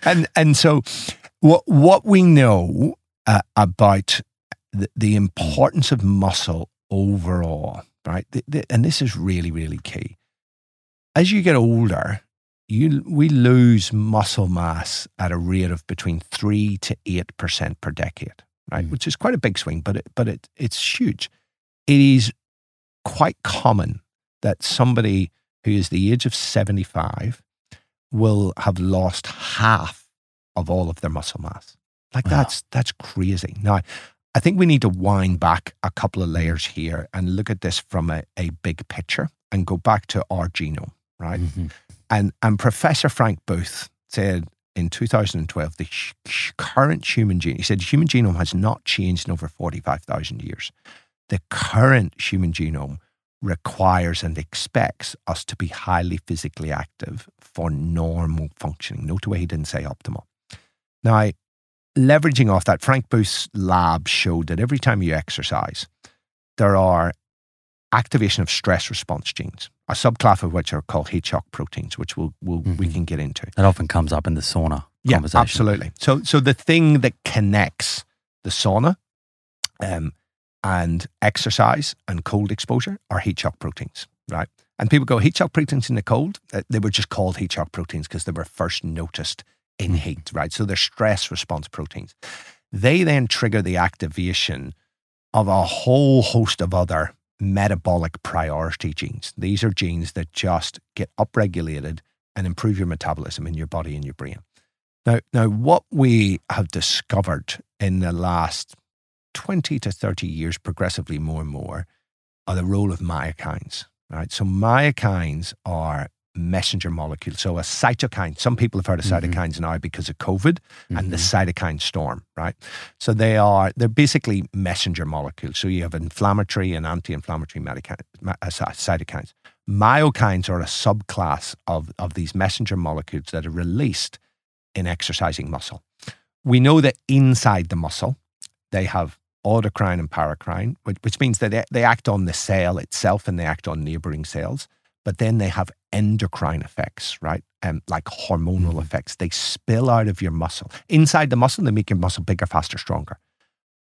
and and so what what we know uh, about the, the, importance of muscle overall, right? And this is really really key. As you get older, you we lose muscle mass at a rate of between three to eight percent per decade, right? Mm. Which is quite a big swing, but it, but it, it's huge. It is quite common that somebody who is the age of 75 will have lost half of all of their muscle mass. Like wow. that's that's crazy. Now, I think we need to wind back a couple of layers here and look at this from a, a big picture and go back to our genome, right? Mm-hmm. And and Professor Frank Booth said in 2012 the current human genome. He said human genome has not changed in over 45,000 years the current human genome requires and expects us to be highly physically active for normal functioning. Note the way he didn't say optimal. Now, leveraging off that, Frank Booth's lab showed that every time you exercise, there are activation of stress response genes, a subclass of which are called heat shock proteins, which we'll, we'll mm-hmm. we can get into. That often comes up in the sauna yeah, absolutely. So, so the thing that connects the sauna um, and exercise and cold exposure are heat shock proteins, right? And people go, heat shock proteins in the cold? Uh, they were just called heat shock proteins because they were first noticed in mm-hmm. heat, right? So they're stress response proteins. They then trigger the activation of a whole host of other metabolic priority genes. These are genes that just get upregulated and improve your metabolism in your body and your brain. Now, now what we have discovered in the last 20 to 30 years, progressively more and more, are the role of myokines, right? So myokines are messenger molecules. So a cytokine, some people have heard of mm-hmm. cytokines now because of COVID mm-hmm. and the mm-hmm. cytokine storm, right? So they are, they're basically messenger molecules. So you have inflammatory and anti-inflammatory uh, cytokines. Myokines are a subclass of, of these messenger molecules that are released in exercising muscle. We know that inside the muscle, they have autocrine and paracrine, which, which means that they, they act on the cell itself and they act on neighboring cells, but then they have endocrine effects, right? Um, like hormonal Mhm. effects. They spill out of your muscle. Inside the muscle, they make your muscle bigger, faster, stronger.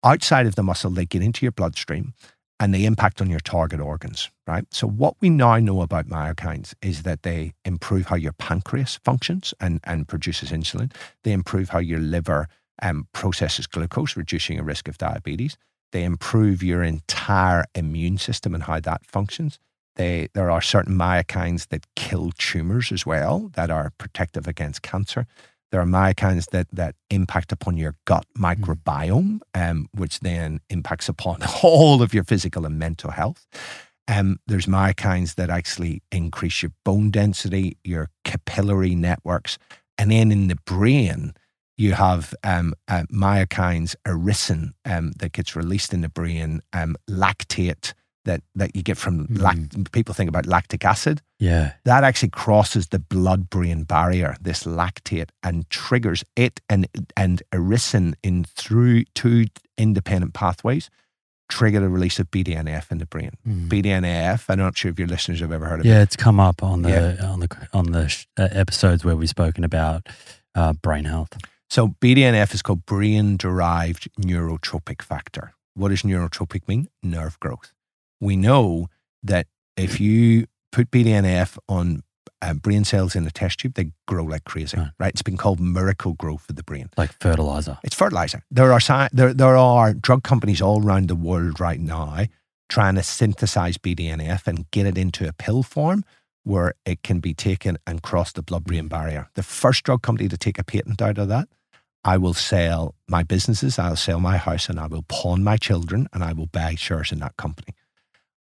Outside of the muscle, they get into your bloodstream and they impact on your target organs, right? So, what we now know about myokines is that they improve how your pancreas functions and, and produces insulin. They improve how your liver um, processes glucose, reducing a risk of diabetes. They improve your entire immune system and how that functions. They, there are certain myokines that kill tumors as well that are protective against cancer. There are myokines that, that impact upon your gut microbiome, um, which then impacts upon (laughs) all of your physical and mental health. Um, there's myokines that actually increase your bone density, your capillary networks. And then in the brain, you have um, uh, myokines, irisin, um, that gets released in the brain, um, lactate that, that you get from lact- people think about lactic acid Yeah. that actually crosses the blood brain barrier, this lactate, and triggers it and, and irisin in through two independent pathways, trigger the release of BDNF in the brain. Mm. BDNF, I'm not sure if your listeners have ever heard of Yeah, it. Yeah, it's come up on the Yeah. on the on the sh- uh, episodes where we've spoken about uh, brain health. So BDNF is called brain derived neurotrophic factor. What does neurotrophic mean? Nerve growth. We know that if you put BDNF on uh, brain cells in a test tube, they grow like crazy, Right. right? It's been called miracle growth of the brain. like fertilizer. It's fertilizer. There are sci- there there are drug companies all around the world right now trying to synthesize BDNF and get it into a pill form where it can be taken and cross the blood-brain barrier. The first drug company to take a patent out of that, I will sell my businesses, I'll sell my house, and I will pawn my children, and I will buy shares in that company.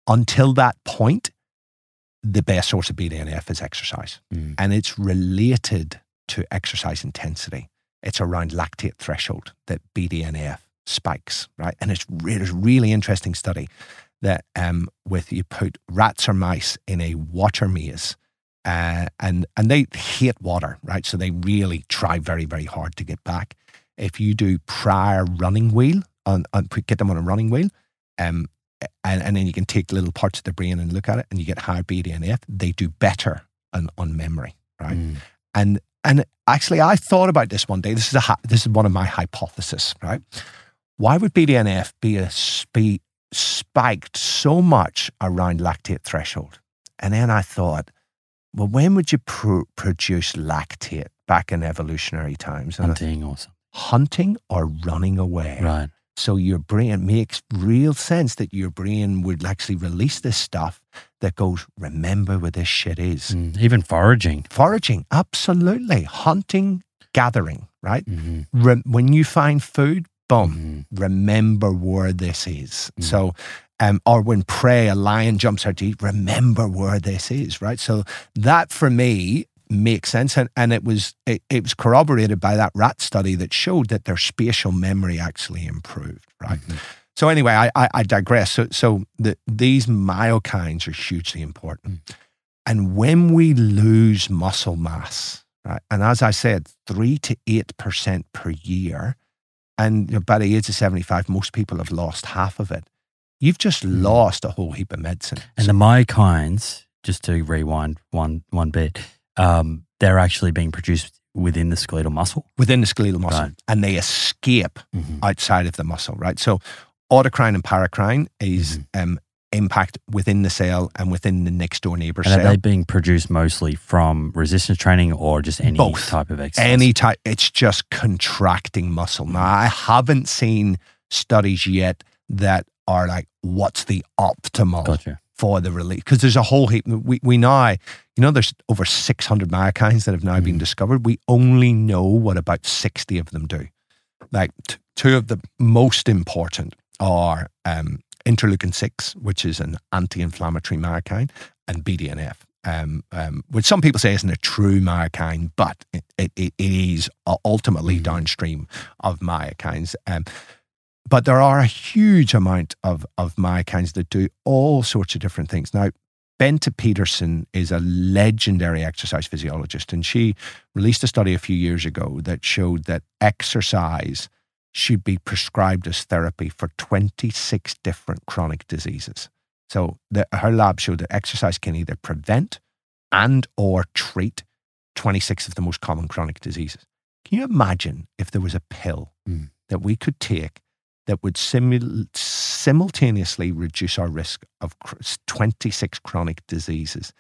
Until that point, the best source of BDNF is exercise Mm. and it's related to exercise intensity. It's around lactate threshold that BDNF spikes, right? And it's re- there's a really interesting study that um, with you put rats or mice in a water maze, uh, and and they hate water, right? So they really try very very hard to get back. If you do prior running wheel put- get them on a running wheel, um, and, and then you can take little parts of the brain and look at it, and you get higher BDNF. They do better on, on memory, right? Mm. And and actually, I thought about this one day. This is a this is one of my hypotheses, right? Why would BDNF be a be spiked so much around lactate threshold? And then I thought, well, when would you pro- produce lactate back in evolutionary times? And I- Hunting or something. hunting or running away. Right. So your brain makes real sense that your brain would actually release this stuff that goes, remember where this shit is. Mm. Even foraging. Foraging, absolutely. Hunting, gathering, right? hmm Re- when you find food, boom, Mm. remember where this is. Mhm. So, um, or when prey, a lion jumps out to eat, remember where this is, right? So that for me makes sense. And, and it was it, it was corroborated by that rat study that showed that their spatial memory actually improved, right? Mhm. So anyway, I, I, I digress. So, so the, these myokines are hugely important. And when we lose muscle mass, right, and as I said, three to eight percent per year, and by the age of seventy-five, most people have lost half of it. You've just Mm. lost a whole heap of medicine. And the myokines, just to rewind one one bit, um, they're actually being produced within the skeletal muscle. within the skeletal muscle, Right. and they escape Mm-hmm. outside of the muscle, right? So autocrine and paracrine is Mm-hmm. um, impact within the cell and within the next door neighbor And cell. are they being produced mostly from resistance training or just any Both. type of exercise? Any type, it's just contracting muscle. Now, I haven't seen studies yet that are like, what's the optimal Gotcha. For the release? Because there's a whole heap. We, we now, you know, there's over 600 myokines that have now been Mhm. discovered. We only know what about 60 of them do. Like t- two of the most important are um, interleukin 6, which is an anti inflammatory myokine, and BDNF. Um, um, which some people say isn't a true myokine, but it, it, it is uh, ultimately Mhm. downstream of myokines. Um, but there are a huge amount of, of myokines that do all sorts of different things. Now, Bente Pedersen is a legendary exercise physiologist, and she released a study a few years ago that showed that exercise should be prescribed as therapy for 26 different chronic diseases. So the, her lab showed that exercise can either prevent and or treat 26 of the most common chronic diseases. Can you imagine if there was a pill Mm. that we could take that would simul- simultaneously reduce our risk of 26 chronic diseases?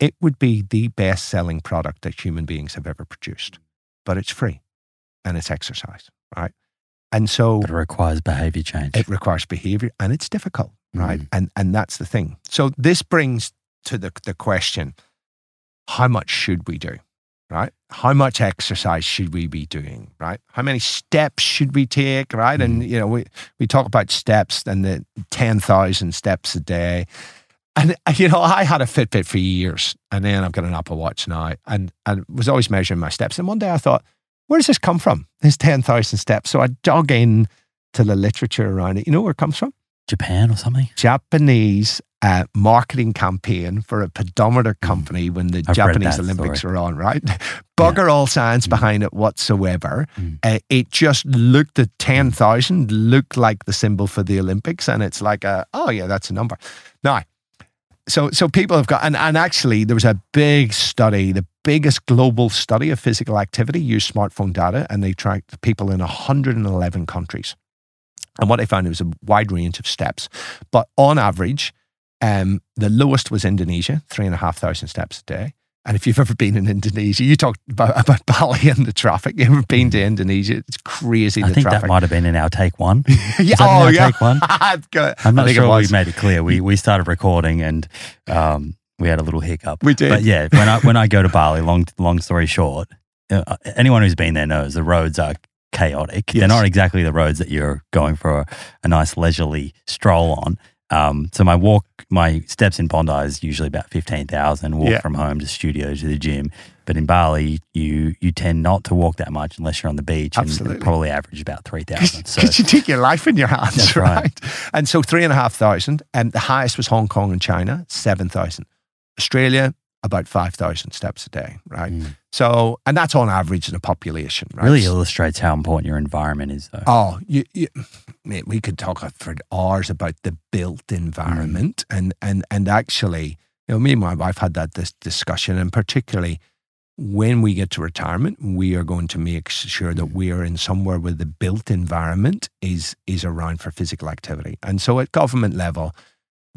It would be the best selling product that human beings have ever produced, but it's free and it's exercise, right? And so But it requires behavior change. it requires behavior and it's difficult, right? Mm. And and that's the thing. So this brings to the the question: How much should we do? Right? How much exercise should we be doing? Right? How many steps should we take? Right? And mm. you know, we we talk about steps and the ten thousand steps a day. And you know, I had a Fitbit for years, and then I've got an Apple Watch now, and and was always measuring my steps. And one day I thought, where does this come from? This ten thousand steps. So I dug in to the literature around it. You know where it comes from? Japan or something? Japanese uh, marketing campaign for a pedometer company when the Mm. I've Japanese Olympics story. were on, right? Bugger all science Mm. behind it whatsoever. Mm. Uh, it just looked at 10,000, looked like the symbol for the Olympics. And it's like, a, oh, yeah, that's a number. Now, so, so people have got, and, and actually, there was a big study, the biggest global study of physical activity used smartphone data, and they tracked people in 111 countries. And what they found was a wide range of steps. But on average, um, the lowest was Indonesia, three and a half thousand steps a day. And if you've ever been in Indonesia, you talked about, about (laughs) Bali and the traffic. You ever been to Indonesia? It's crazy, I the think traffic. that might have been in our take one. (laughs) yeah, oh, yeah. take one? (laughs) I'm not sure we made it clear. We we started recording and um, we had a little hiccup. We did. But yeah, when I when I go to Bali, long long story short, uh, anyone who's been there knows the roads are chaotic. Yes. They're not exactly the roads that you're going for a, a nice leisurely stroll on. Um, so my walk, my steps in Bondi is usually about fifteen thousand. Walk Yeah. from home to studio to the gym. But in Bali, you you tend not to walk that much unless you're on the beach, Absolutely. and probably average about three thousand. (laughs) So you take your life in your hands, (laughs) right? right. And so three and a half thousand. And the highest was Hong Kong and China, 7,000. Australia, about 5,000 steps a day, right? Mm. So, and that's on average in a population, right? really illustrates how important your environment is, though. Oh, you, you, mate, we could talk for hours about the built environment, and and and actually, you know, me and my wife had that this discussion, and particularly when we get to retirement, we are going to make sure that we are in somewhere where the built environment is is around for physical activity, and so at government level.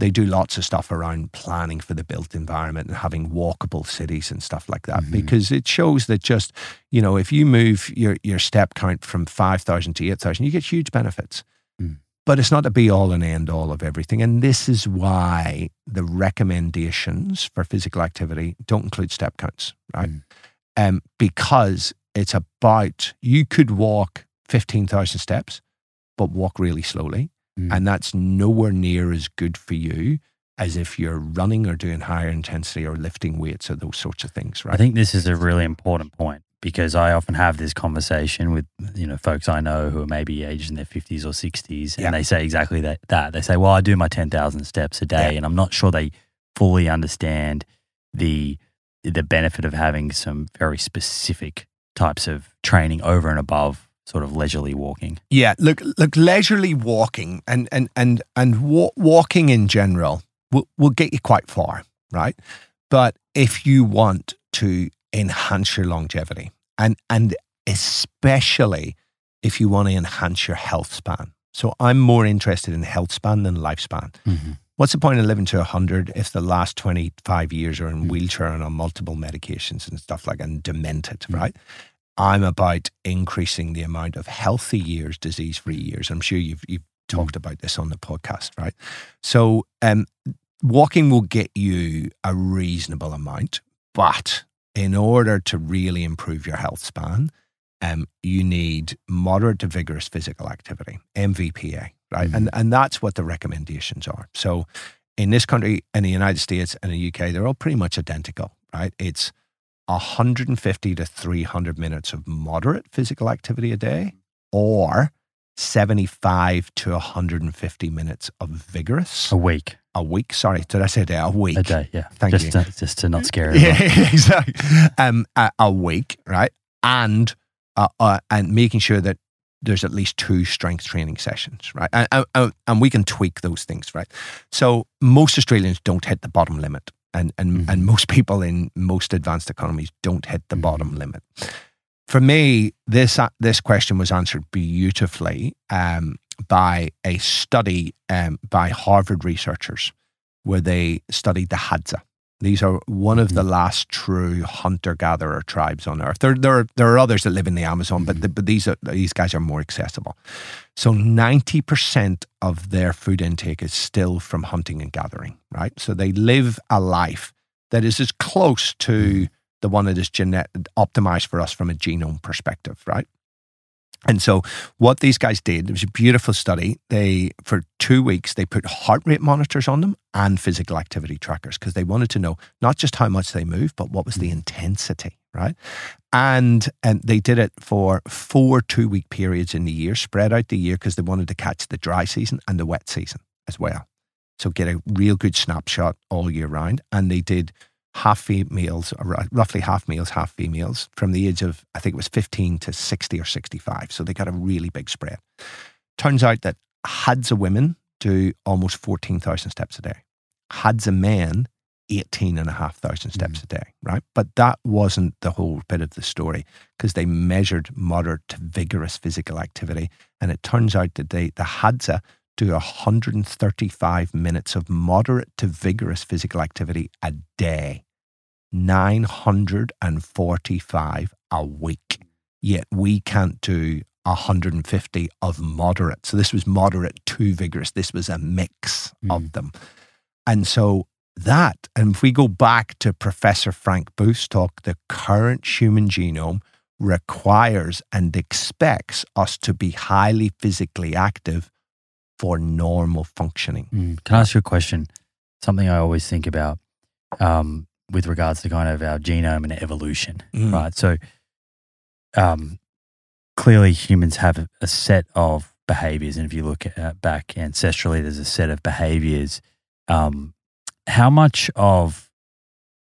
They do lots of stuff around planning for the built environment and having walkable cities and stuff like that Mhm. because it shows that just you know, if you move your, your step count from 5,000 to 8,000, you get huge benefits. Mm. But it's not the be all and end all of everything. And this is why the recommendations for physical activity don't include step counts, right? Mm. Um, because it's about, you could walk 15,000 steps, but walk really slowly. Mm. And that's nowhere near as good for you as if you're running or doing higher intensity or lifting weights or those sorts of things, right? I think this is a really important point because I often have this conversation with you know folks I know who are maybe aged in their fifties or sixties, and Yeah. they say exactly that. That they say, "Well, I do my ten thousand steps a day," Yeah. and I'm not sure they fully understand the the benefit of having some very specific types of training over and above sort of leisurely walking. Yeah, look, look, leisurely walking and and and and wa- walking in general will will get you quite far, right? But if you want to enhance your longevity and and especially if you want to enhance your health span. So I'm more interested in health span than lifespan. What's the point of living to 100 if the last 25 years are in Mm. wheelchair and on multiple medications and stuff like and demented, Mm. right? I'm about increasing the amount of healthy years, disease free years. I'm sure you've, you've talked about this on the podcast, right? So, um, walking will get you a reasonable amount, but in order to really improve your health span, um, you need moderate to vigorous physical activity, MVPA, right? And and that's what the recommendations are. So, in this country, in the United States and the UK, they're all pretty much identical, right? It's 150 to 300 minutes of moderate physical activity a day, or 75 to 150 minutes of vigorous A week, a week. Sorry, did I say a day? A week. a day, yeah. Thank just you. To, just to not scare (laughs) everyone. Yeah, (laughs) exactly. Um, a, a week, right? And uh, uh, and making sure that there's at least two strength training sessions, right? And, and, and we can tweak those things, right? So most Australians don't hit the bottom limit, and and Mhm. and most people in most advanced economies don't hit the Mhm. bottom limit. For me, this uh, this question was answered beautifully um, by a study um, by Harvard researchers, where they studied the Hadza. These are one of the mm-hmm. last true hunter gatherer tribes on earth. There, there, are, there are others that live in the Amazon, but, mm-hmm. the, but these are, these guys are more accessible. So ninety percent of their food intake is still from hunting and gathering, right? So they live a life that is as close to mm-hmm. the one that is genet- optimized for us from a genome perspective, right? And so what these guys did, it was a beautiful study. They for two weeks they put heart rate monitors on them and physical activity trackers because they wanted to know not just how much they move, but what was the mm. intensity, right? And and they did it for four two week periods in the year, spread out the year because they wanted to catch the dry season and the wet season as well. So get a real good snapshot all year round. And they did half females, or uh, roughly half males, half females, from the age of, I think it was 15 to 60 or 65. So they got a really big spread. Turns out that Hadza women do almost 14,000 steps a day. Hadza men, 18,500 steps mm. a day, right? But that wasn't the whole bit of the story because they measured moderate to vigorous physical activity. And it turns out that they, the Hadza do 135 minutes of moderate to vigorous physical activity a day, 945 a week. Yet we can't do 150 of moderate. So this was moderate to vigorous. This was a mix of mm. them. And so that, and if we go back to Professor Frank Booth's talk, the current human genome requires and expects us to be highly physically active for normal functioning. Mm. Can I ask you a question? Something I always think about um, with regards to kind of our genome and evolution, Mm. right? So, um, clearly humans have a, set of behaviors, and if you look at, back ancestrally, there's a set of behaviors. Um, how much of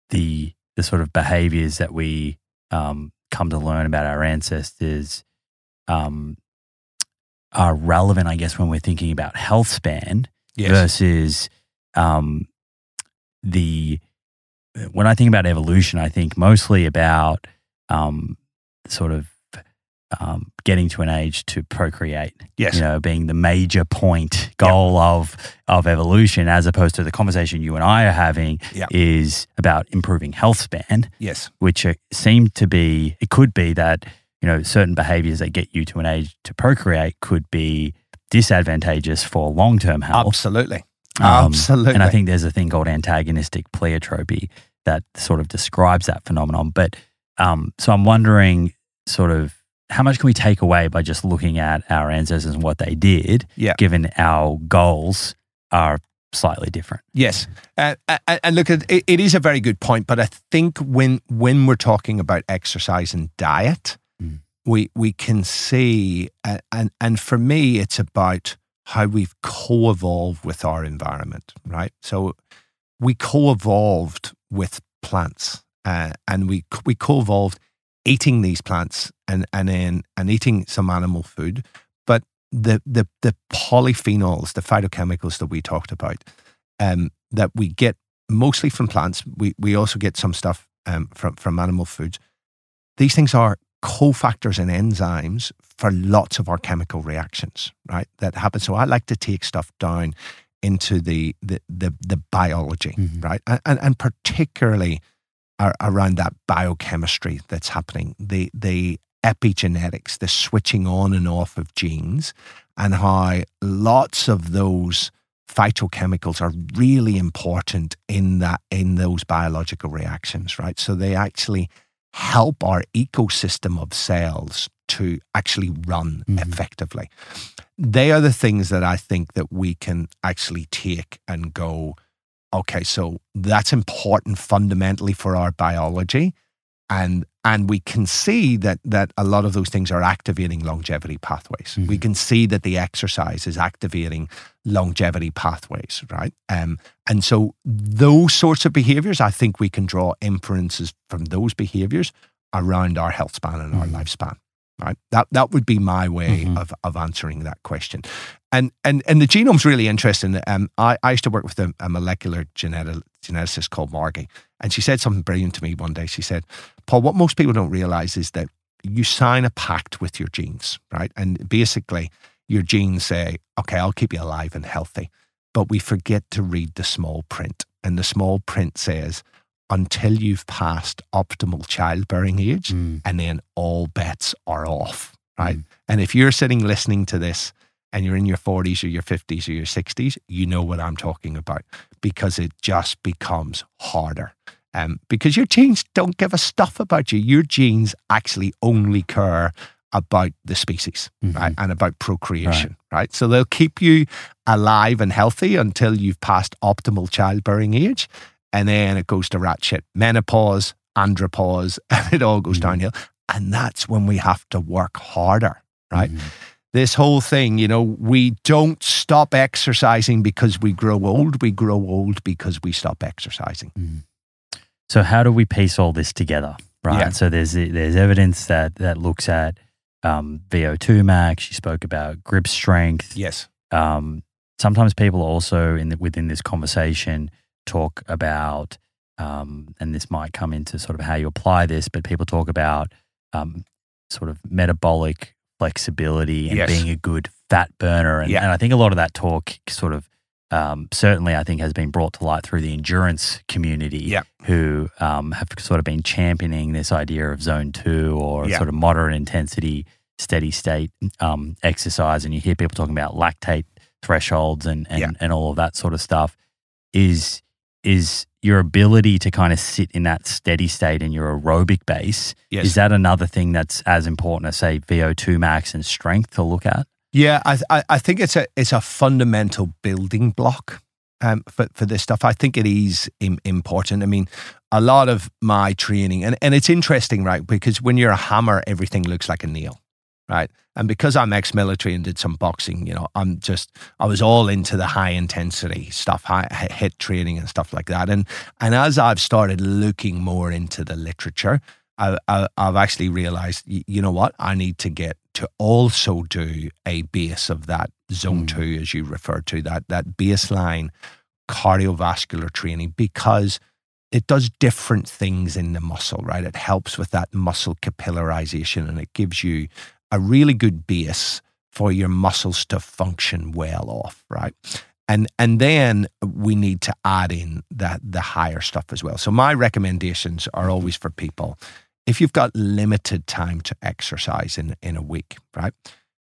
the the sort of behaviors that we um, come to learn about our ancestors um, are relevant, I guess, when we're thinking about health span versus um, the when I think about evolution, I think mostly about um, sort of um, getting to an age to procreate. Yes. You know, being the major point goal of of evolution, as opposed to the conversation you and I are having Yep. is about improving health span Yes. which uh, seem to be, it could be that, you know, certain behaviors that get you to an age to procreate could be disadvantageous for long term health. Absolutely. Um, Absolutely. And I think there's a thing called antagonistic pleiotropy that sort of describes that phenomenon. But um, so I'm wondering, sort of, how much can we take away by just looking at our ancestors and what they did, Yeah. given our goals are slightly different? Yes, uh, and, and look, it, it is a very good point. But I think when when we're talking about exercise and diet. We we can see, and and for me, it's about how we've co-evolved with our environment, right? So we co-evolved with plants, uh, and we we co-evolved eating these plants and and then and eating some animal food, but the the the polyphenols, the phytochemicals that we talked about, um, that we get mostly from plants. We we also get some stuff um, from from animal foods. These things are cofactors and enzymes for lots of our chemical reactions, right? That happen. So I like to take stuff down into the the the, the biology, Mhm. right? And, and particularly ar- around that biochemistry that's happening, the the epigenetics, the switching on and off of genes, and how lots of those phytochemicals are really important in that in those biological reactions, right? So they actually help our ecosystem of cells to actually run Mhm. effectively. They are the things that I think that we can actually take and go, okay, so that's important fundamentally for our biology. And and we can see that that a lot of those things are activating longevity pathways. We Mhm. can see that the exercise is activating longevity pathways, right? Um, and so those sorts of behaviors, I think we can draw inferences from those behaviors around our health span and our Mhm. lifespan. Right? That that would be my way Mhm. of, of answering that question. And and and the genome's really interesting. Um, I, I used to work with a, a molecular genetic, geneticist called Margie, and she said something brilliant to me one day. She said, "Paul, what most people don't realize is that you sign a pact with your genes, right? And basically, your genes say, okay, I'll keep you alive and healthy. But we forget to read the small print. And the small print says, until you've passed optimal childbearing age, Mm. and then all bets are off, right? And if you're sitting listening to this and you're in your 40s or your 50s or your 60s, you know what I'm talking about because it just becomes harder. Um, because your genes don't give a stuff about you. Your genes actually only care about the species, right? And about procreation, right. So they'll keep you alive and healthy until you've passed optimal childbearing age. And then it goes to ratchet menopause, andropause, (laughs) and it all goes Mhm. downhill. And that's when we have to work harder, right? Mhm. This whole thing, you know, we don't stop exercising because we grow old. We grow old because we stop exercising. So how do we piece all this together? Right. Yeah. So there's there's evidence that that looks at um, VO2 max. You spoke about grip strength. Yes. Um, sometimes people also in the, within this conversation talk about, um, and this might come into sort of how you apply this, but people talk about um, sort of metabolic flexibility and Yes. being a good fat burner, and, Yeah. and I think a lot of that talk sort of um, certainly I think has been brought to light through the endurance community, Yeah. who um, have sort of been championing this idea of zone two or Yeah. sort of moderate intensity, steady state um, exercise, and you hear people talking about lactate thresholds and and, and all of that sort of stuff. Is is your ability to kind of sit in that steady state in your aerobic base? Yes. Is that another thing that's as important as say VO two max and strength to look at? Yeah, I, I, I think it's a it's a fundamental building block um, for for this stuff. I think it is Im- important. I mean, a lot of my training, and, and it's interesting, right? Because when you're a hammer, everything looks like a nail, right? And because I'm ex-military and did some boxing, you know, I'm just I was all into the high intensity stuff, high high hit training and stuff like that. And and as I've started looking more into the literature, I, I, I've actually realized, you know what, I need to get to also do a base of that zone Mm. two, as you refer to, that that baseline cardiovascular training, because it does different things in the muscle, right? It helps with that muscle capillarization and it gives you a really good base for your muscles to function well off, right? And and then we need to add in that the higher stuff as well. So my recommendations are always for people if you've got limited time to exercise in in a week, right?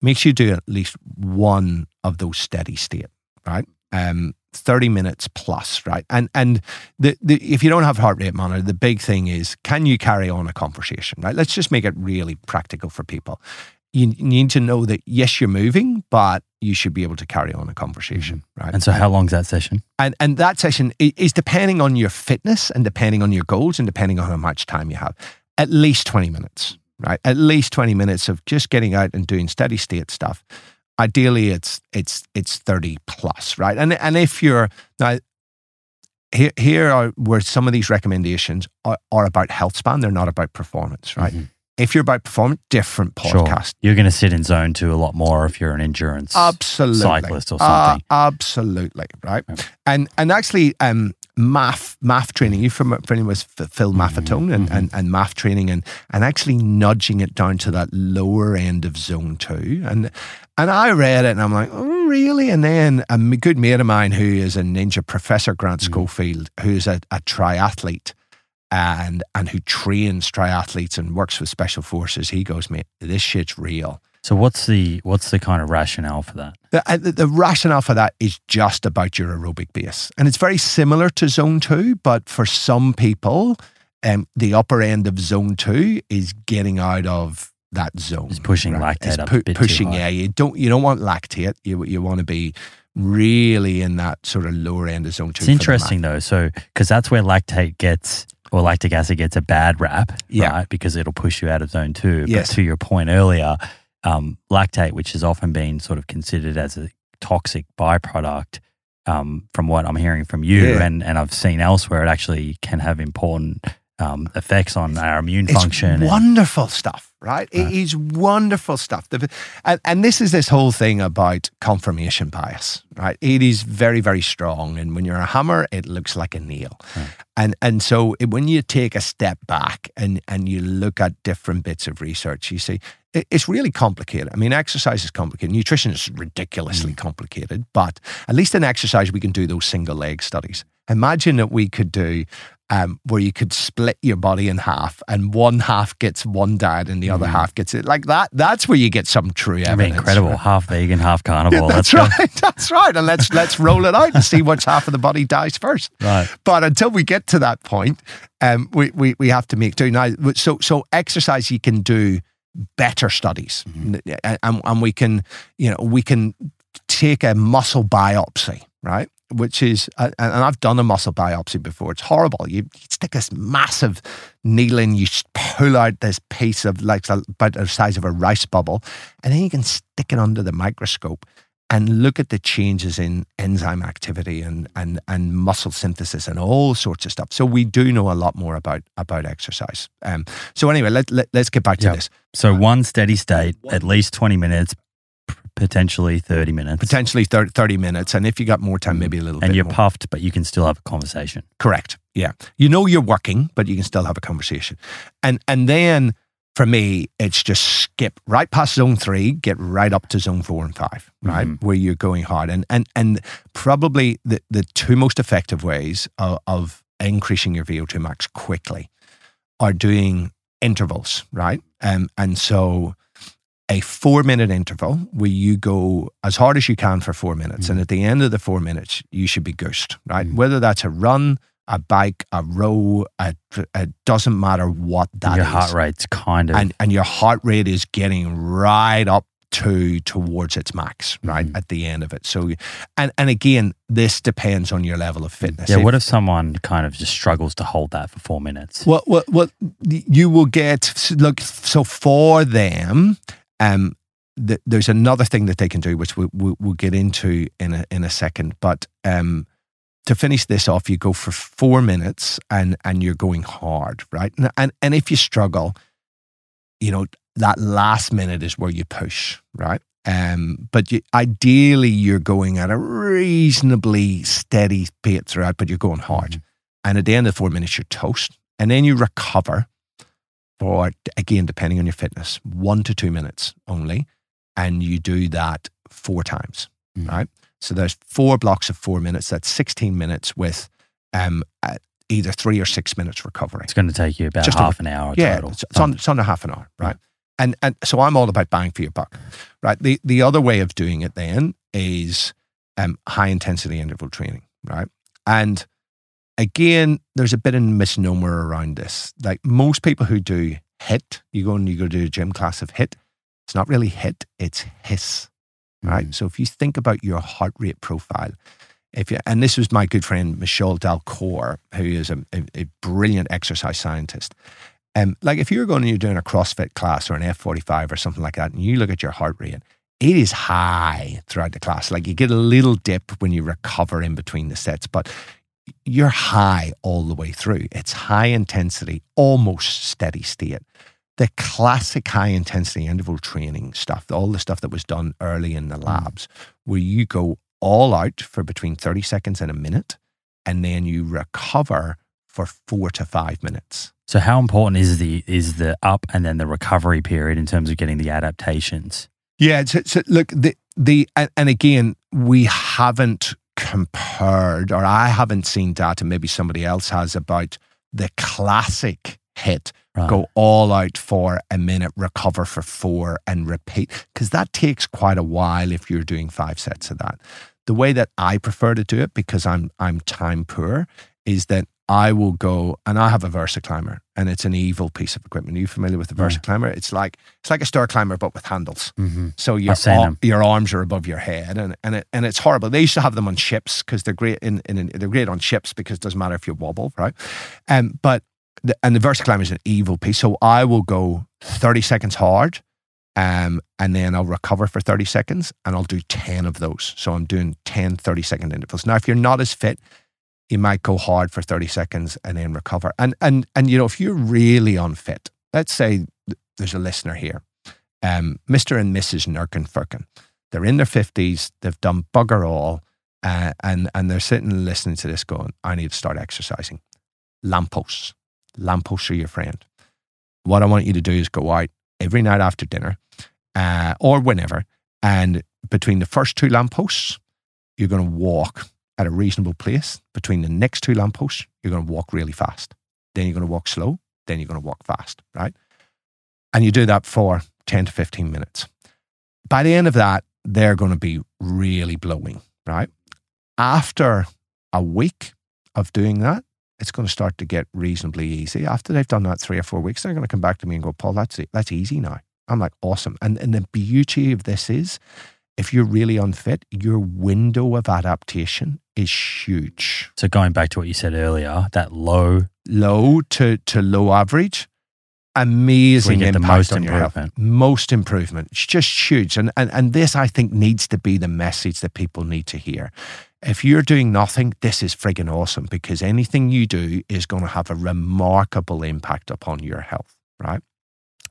Make sure you do at least one of those steady state, right? Um, 30 minutes plus, right? And and the, the if you don't have heart rate monitor, the big thing is can you carry on a conversation, right? Let's just make it really practical for people. You need to know that yes, you're moving, but you should be able to carry on a conversation, mm-hmm. right? And so, how long's that session? and and that session is depending on your fitness and depending on your goals and depending on how much time you have at least 20 minutes right at least 20 minutes of just getting out and doing steady state stuff ideally it's it's it's 30 plus right and and if you're now here, here are where some of these recommendations are, are about health span they're not about performance right Mhm. if you're about performance different Sure. podcast You're going to sit in zone two a lot more if you're an endurance absolutely cyclist or Uh, something. absolutely right and and actually um MAF MAF training you from familiar with Phil Maffetone and, mhm. and and MAF training and and actually nudging it down to that lower end of zone two and and I read it and I'm like oh really and then a good mate of mine who is a ninja professor Grant Mhm. Schofield who's a, a triathlete and and who trains triathletes and works with special forces he goes mate this shit's real so, what's the what's the kind of rationale for that? the, uh, the, the rationale for that is just about your aerobic base. And it's very similar to zone two, but for some people, um, the upper end of zone two is getting out of that zone. It's pushing right? lactate It's up pu- a bit too pushing, yeah. You don't you don't want lactate. You you want to be really in that sort of lower end of zone two. It's interesting though, so because that's where lactate gets or lactic acid gets a bad rap, Yeah. right? Because it'll push you out of zone two. Yes. But to your point earlier, um, lactate, which has often been sort of considered as a toxic byproduct, um, from what I'm hearing from you Yeah. and, and I've seen elsewhere, it actually can have important um, effects on our immune It's function. and- wonderful stuff, right? It Right. is wonderful stuff. The- And, and this is this whole thing about confirmation bias, right? It is very, very strong. And when you're a hammer, it looks like a nail. Right. And and so it, when you take a step back and, and you look at different bits of research, you see it, it's really complicated. I mean, exercise is complicated. Nutrition is ridiculously complicated. But at least in exercise, we can do those single leg studies. Imagine that we could do um, where you could split your body in half and one half gets one diet and the other half gets it like that. That's where you get some true That'd be incredible. right? Half vegan, half (laughs) carnivore. That's Let's right. (laughs) That's right. And let's let's roll it out and see which half of the body dies first. Right. But until we get to that point, um, we, we we have to make do now. So so exercise you can do better studies, mm-hmm. and, and we can you know we can take a muscle biopsy, right? Which is, and I've done a muscle biopsy before. It's horrible. You, you stick this massive needle in, you pull out this piece of like about the size of a rice bubble, and then you can stick it under the microscope and look at the changes in enzyme activity and, and, and muscle synthesis and all sorts of stuff. So we do know a lot more about about exercise. Um, so anyway, let, let, let's get back to Yeah. this. So one steady state, at least 20 minutes, potentially 30 minutes. Potentially 30, 30 minutes, and if you got more time, maybe a little and you're more. puffed, but you can still have a conversation. Correct. Yeah. You know you're working, but you can still have a conversation. And and then for me, it's just skip right past zone three, get right up to zone four and five, right? Mhm. Where you're going hard. And and and probably the, the two most effective ways of, of increasing your VO2 max quickly are doing intervals, right? Um, and so a four minute interval where you go as hard as you can for four minutes. And at the end of the four minutes, you should be goosed, right? Mm. Whether that's a run, a bike, a row, a, it doesn't matter what that your heart rate's kind of. And, and your heart rate is getting right up to towards its max, right? Mhm. At the end of it. So, and, and again, this depends on your level of fitness. yeah, If- what if someone kind of just struggles to hold that for four minutes? Well, well, well, you will get look. So for them, um, th- there's another thing that they can do, which we, we, we'll get into in a in a second. But um, to finish this off, you go for four minutes, and and you're going hard, right? And and, and if you struggle, you know that last minute is where you push, right? Um, but you, ideally, you're going at a reasonably steady pace throughout, but you're going hard. Mhm. And at the end of four minutes, you're toast. And then you recover for, again, depending on your fitness, one to two minutes only. And you do that four times, Mhm. right? So there's four blocks of four minutes. That's 16 minutes with um, either three or six minutes recovery. It's going to take you about Just a- half an hour Yeah, total. it's, it's, on, it's under half an hour, right? And and so I'm all about bang for your buck, right? The the other way of doing it then is um, high intensity interval training, right? And again, there's a bit of misnomer around this. Like most people who do hit, you go and you go to a gym class of hit. It's not really hit; it's hiss, right? Mhm. So if you think about your heart rate profile, if you, and this was my good friend Michelle Dalcour, who is a, a, a brilliant exercise scientist. Um, like if you're going and you're doing a CrossFit class or an F45 or something like that, and you look at your heart rate, it is high throughout the class. Like you get a little dip when you recover in between the sets, but you're high all the way through. It's high intensity, almost steady state. The classic high intensity interval training stuff, all the stuff that was done early in the mm. labs, where you go all out for between 30 seconds and a minute, and then you recover for four to five minutes. So how important is the is the up and then the recovery period in terms of getting the adaptations? Yeah, so, so look, the the and, and again, we haven't compared, or I haven't seen data. Maybe somebody else has about the classic hit. Right. Go all out for a minute, recover for four, and repeat because that takes quite a while if you're doing five sets of that. The way that I prefer to do it, because I'm I'm time poor, is that I will go and I have a VersaClimber, and it's an evil piece of equipment. Are you familiar with the VersaClimber? It's like it's like a stair climber but with handles. Mm-hmm. So your ar- your arms are above your head, and and it, and it's horrible. They used to have them on ships because they're great in, in they're great on ships because it doesn't matter if you wobble, right? Um, but the, and the VersaClimber is an evil piece. So I will go thirty seconds hard, um, and then I'll recover for thirty seconds, and I'll do ten of those. So I'm doing 10 30 second intervals. Now, if you're not as fit, you might go hard for 30 seconds and then recover. And and and you know, if you're really unfit, let's say there's a listener here, um, Mr. and Mrs. Nurkin Firkin. They're in their 50s, they've done bugger all, uh, and, and they're sitting listening to this going, I need to start exercising. Lampposts. Lampposts are your friend. What I want you to do is go out every night after dinner uh, or whenever, and between the first two lampposts, you're going to walk at a reasonable pace. Between the next two lampposts, you're going to walk really fast. Then you're going to walk slow. Then you're going to walk fast, right? And you do that for 10 to 15 minutes. By the end of that, they're going to be really blowing, right? After a week of doing that, it's going to start to get reasonably easy. After they've done that three or four weeks, they're going to come back to me and go, Paul, that's it. That's easy now. I'm like, awesome. And, and the beauty of this is if you're really unfit, your window of adaptation is huge. So going back to what you said earlier, that low, low to, to low average, amazing impact most on your health. improvement. Most improvement. It's just huge. And, and, and this, I think, needs to be the message that people need to hear. If you're doing nothing, this is friggin' awesome because anything you do is going to have a remarkable impact upon your health, right?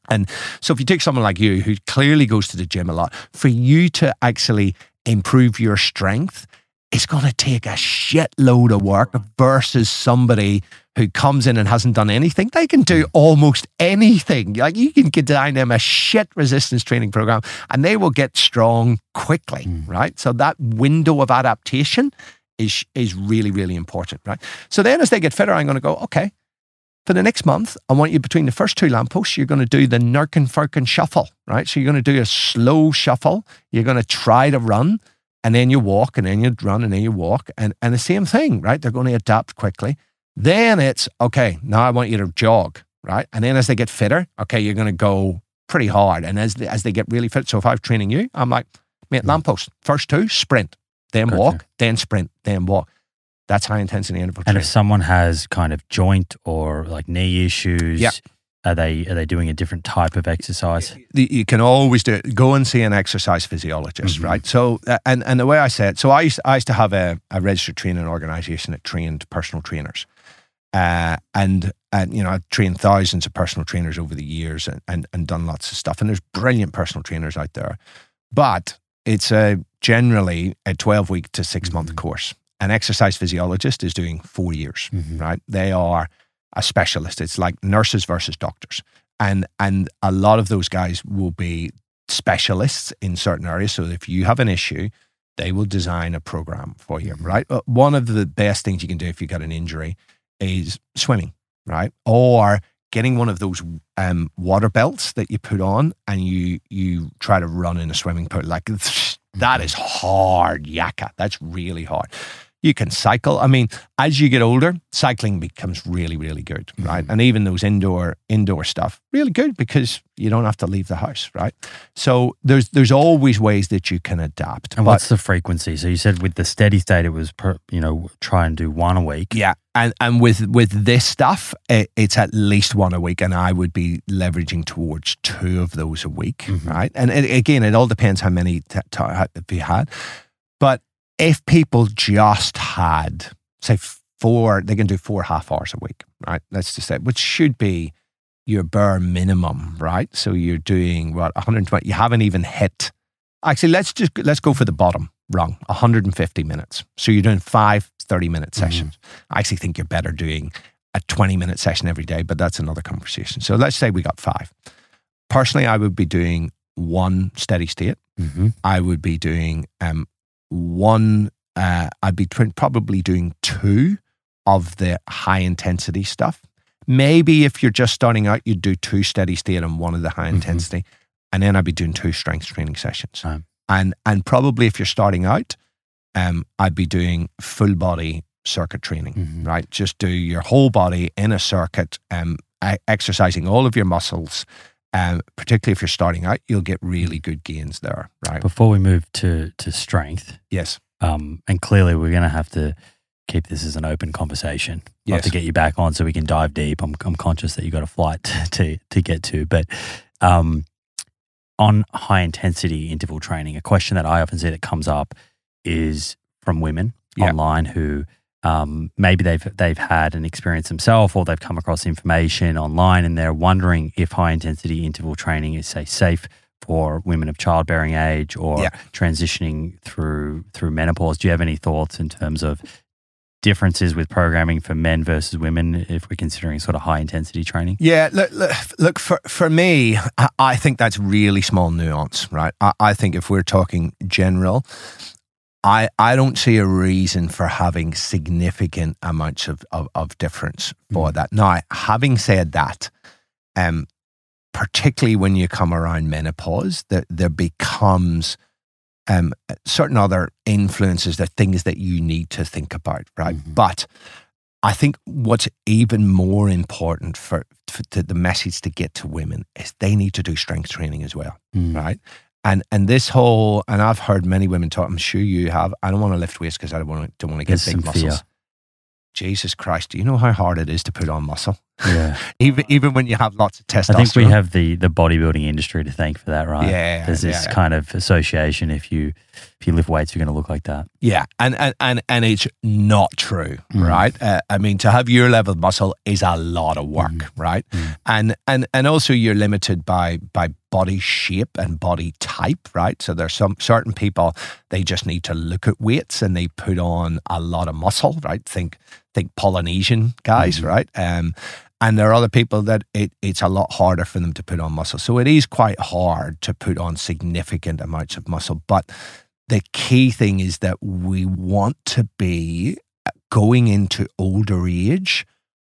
And so if you take someone like you who clearly goes to the gym a lot, for you to actually improve your strength, it's going to take a shitload of work versus somebody who comes in and hasn't done anything. They can do hmm. almost anything. Like you can design them a shit resistance training program and they will get strong quickly, hmm. right? So that window of adaptation is is really, really important, right? So then as they get fitter, I'm going to go, okay, for the next month, I want you between the first two lampposts, you're going to do the Nurkin Firkin shuffle, right? So you're going to do a slow shuffle. You're going to try to run and then you walk and then you run and then you walk and, and the same thing, right? They're going to adapt quickly. Then it's, okay, now I want you to jog, right? And then as they get fitter, okay, you're going to go pretty hard. And as they, as they get really fit, so if I'm training you, I'm like, mate, lamppost, first two, sprint, then Gotcha. walk, then sprint, then walk. That's high intensity interval and training. if someone has kind of joint or like knee issues, Yeah. are they are they doing a different type of exercise? you can always do it. Go and see an exercise physiologist, Mhm. right? So, and and the way I say it, so I used, I used to have a, a registered training organization that trained personal trainers, uh, and and you know I've trained thousands of personal trainers over the years and, and and done lots of stuff. And there's brilliant personal trainers out there, but it's a generally a twelve week to six month Mhm. course. An exercise physiologist is doing four years Mhm. right? They are a specialist. It's like nurses versus doctors. And and a lot of those guys will be specialists in certain areas. So if you have an issue, they will design a program for you, right? Uh, One of the best things you can do if you've got an injury is swimming, right? Or getting one of those um, water belts that you put on and you you try to run in a swimming pool. Like that is hard, yakka. That's really hard. You can cycle. I mean, as you get older, cycling becomes really, really good, right? And even those indoor indoor stuff, really good because you don't have to leave the house, right? So there's there's always ways that you can adapt. And But- what's the frequency? So you said with the steady state, it was per, you know try and do one a week. Yeah, and and with with this stuff, it, it's at least one a week, and I would be leveraging towards two of those a week, Mhm. right? And it, again, it all depends how many t- t- have you had, but if people just had say four, they can do four half hours a week, right? Let's just say, which should be your bare minimum, right? So you're doing what 120. You haven't even hit. Actually, let's just let's go for the bottom rung, 150 minutes. So you're doing five 30 minute Mhm. sessions. I actually think you're better doing a 20 minute session every day, but that's another conversation. So let's say we got five. Personally, I would be doing one steady state. Mm-hmm. I would be doing um, one, uh, I'd be probably doing two of the high intensity stuff. Maybe if you're just starting out, you'd do two steady state and one of the high Mhm. intensity. And then I'd be doing two strength training sessions. Right. And, and probably if you're starting out, um, I'd be doing full body circuit training, Mhm. right? Just do your whole body in a circuit, um, exercising all of your muscles. Um, particularly if you're starting out, you'll get really good gains there, right? Before we move to to strength, Yes. um, and clearly we're going to have to keep this as an open conversation. Yes. to get you back on so we can dive deep. I'm I'm conscious that you got a flight (laughs) to to get to, but um, on high intensity interval training, a question that I often see that comes up is from women Yeah. online who um, maybe they've they've had an experience themselves or they've come across information online and they're wondering if high intensity interval training is say safe for women of childbearing age or Yeah. transitioning through through menopause. Do you have any thoughts in terms of differences with programming for men versus women if we're considering sort of high intensity training? Yeah, look, look, look for for me, I, I think that's really small nuance, right? I, I think if we're talking general, I I don't see a reason for having significant amounts of of, of difference for that. Now, having said that, um, particularly when you come around menopause, there there becomes um, certain other influences, that things that you need to think about, right? Mhm. But I think what's even more important for, for the message to get to women is they need to do strength training as well, Mm. right? And and this whole and I've heard many women talk. I'm sure you have. I don't want to lift weights because I don't want to don't want to get There's big muscles. fear. Jesus Christ, do you know how hard it is to put on muscle? Yeah. Even even when you have lots of testosterone. I think we have the the bodybuilding industry to thank for that, right? Yeah, There's this yeah, yeah. kind of association. If you if you lift weights, you're going to look like that. Yeah, and and and, and it's not true, Mm. right? Uh, I mean, to have your level of muscle is a lot of work, Mm. right? Mm. And and and also you're limited by by body shape and body type, right? So there's some certain people they just need to look at weights and they put on a lot of muscle, right? Think think Polynesian guys, Mhm. right? Um, and there are other people that it, it's a lot harder for them to put on muscle. So it is quite hard to put on significant amounts of muscle. But the key thing is that we want to be going into older age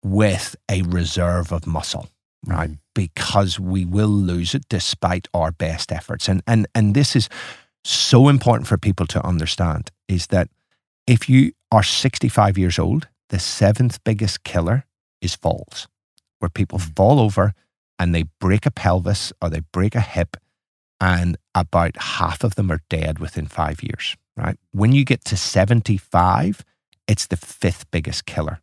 with a reserve of muscle, right? Mhm. Because we will lose it despite our best efforts. And and and this is so important for people to understand is that if you are 65 years old, the seventh biggest killer is falls, where people fall over and they break a pelvis or they break a hip, and about half of them are dead within five years, right? When you get to 75, it's the fifth biggest killer.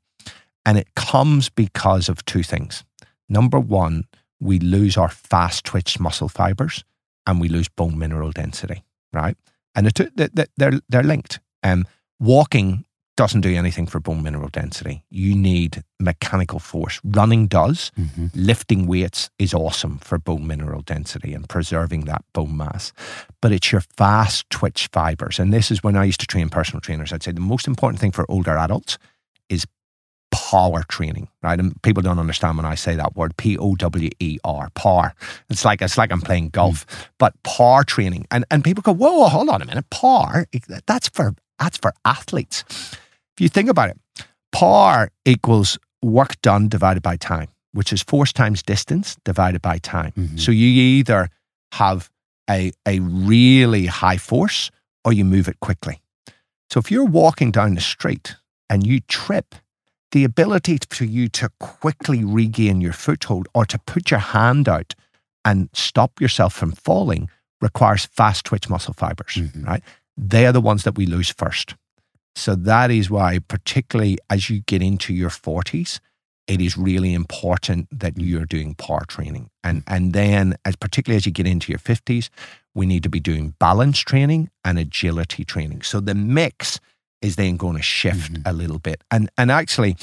And it comes because of two things. Number one, we lose our fast twitch muscle fibers and we lose bone mineral density, right? And the two, they- they- they're, they're linked. Um, walking doesn't do anything for bone mineral density. You need mechanical force. Running does. Mhm. Lifting weights is awesome for bone mineral density and preserving that bone mass. But it's your fast twitch fibers. And this is when I used to train personal trainers. I'd say the most important thing for older adults is power training, right? And people don't understand when I say that word, P O W E R, power. It's like it's like I'm playing golf, but power training. And and people go, whoa, hold on a minute, power. That's for that's for athletes. If you think about it, power equals work done divided by time, which is force times distance divided by time. Mhm. So you either have a a really high force or you move it quickly. So if you're walking down the street and you trip, the ability for you to quickly regain your foothold or to put your hand out and stop yourself from falling requires fast twitch muscle fibers, Mhm. right? They are the ones that we lose first. So that is why, particularly as you get into your 40s, it is really important that you're doing power training. And and then as particularly as you get into your 50s, we need to be doing balance training and agility training. So the mix is then going to shift Mhm. a little bit. And and actually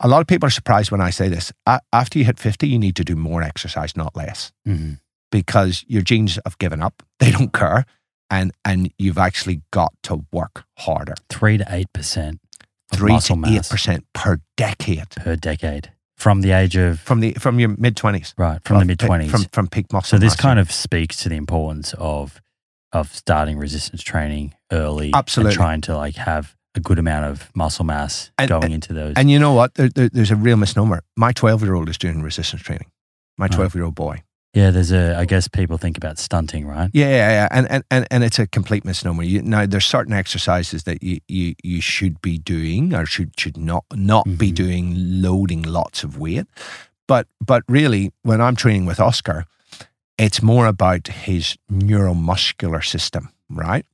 a lot of people are surprised when I say this. After you hit 50, you need to do more exercise, not less Mhm. because your genes have given up. They don't care. And and you've actually got to work harder. Three to eight percent Three to eight percent per decade per decade from the age of from the from your mid twenties. right from the mid twenties. From from peak muscle. So this mass, kind of speaks to the importance of of starting resistance training early, Absolutely. and trying to like have a good amount of muscle mass And- going and- into those. And you know what? There, there, there's a real misnomer. My 12 year old is doing resistance training. My 12 year old boy. Yeah, there's a. I guess people think about stunting, right? Yeah, yeah, yeah. And, and, and, and it's a complete misnomer. You, now, there's certain exercises that you, you, you should be doing or should, should not, not be Mhm. doing loading lots of weight. But, but really, when I'm training with Oscar, it's more about his neuromuscular system, right?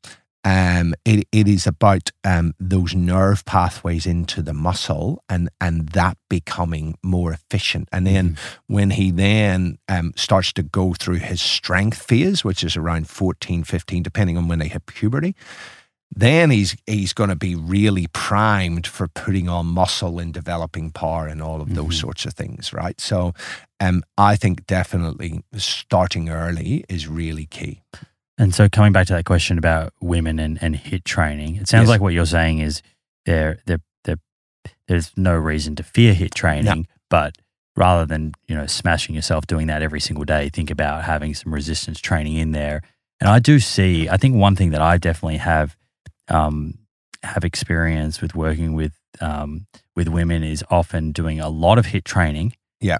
Um, it, it is about um, those nerve pathways into the muscle and, and that becoming more efficient. And then when he then um, starts to go through his strength phase, which is around 14, 15, depending on when they hit puberty, then he's he's going to be really primed for putting on muscle and developing power and all of those Mhm. sorts of things, right? So, um, I think definitely starting early is really key. And so coming back to that question about women and, and hit training, it sounds Yes. like what you're saying is there there there there's no reason to fear hit training, but rather than, you know, smashing yourself doing that every single day, think about having some resistance training in there. And I do see, I think one thing that I definitely have um, have experience with working with um, with women is often doing a lot of hit training. Yeah.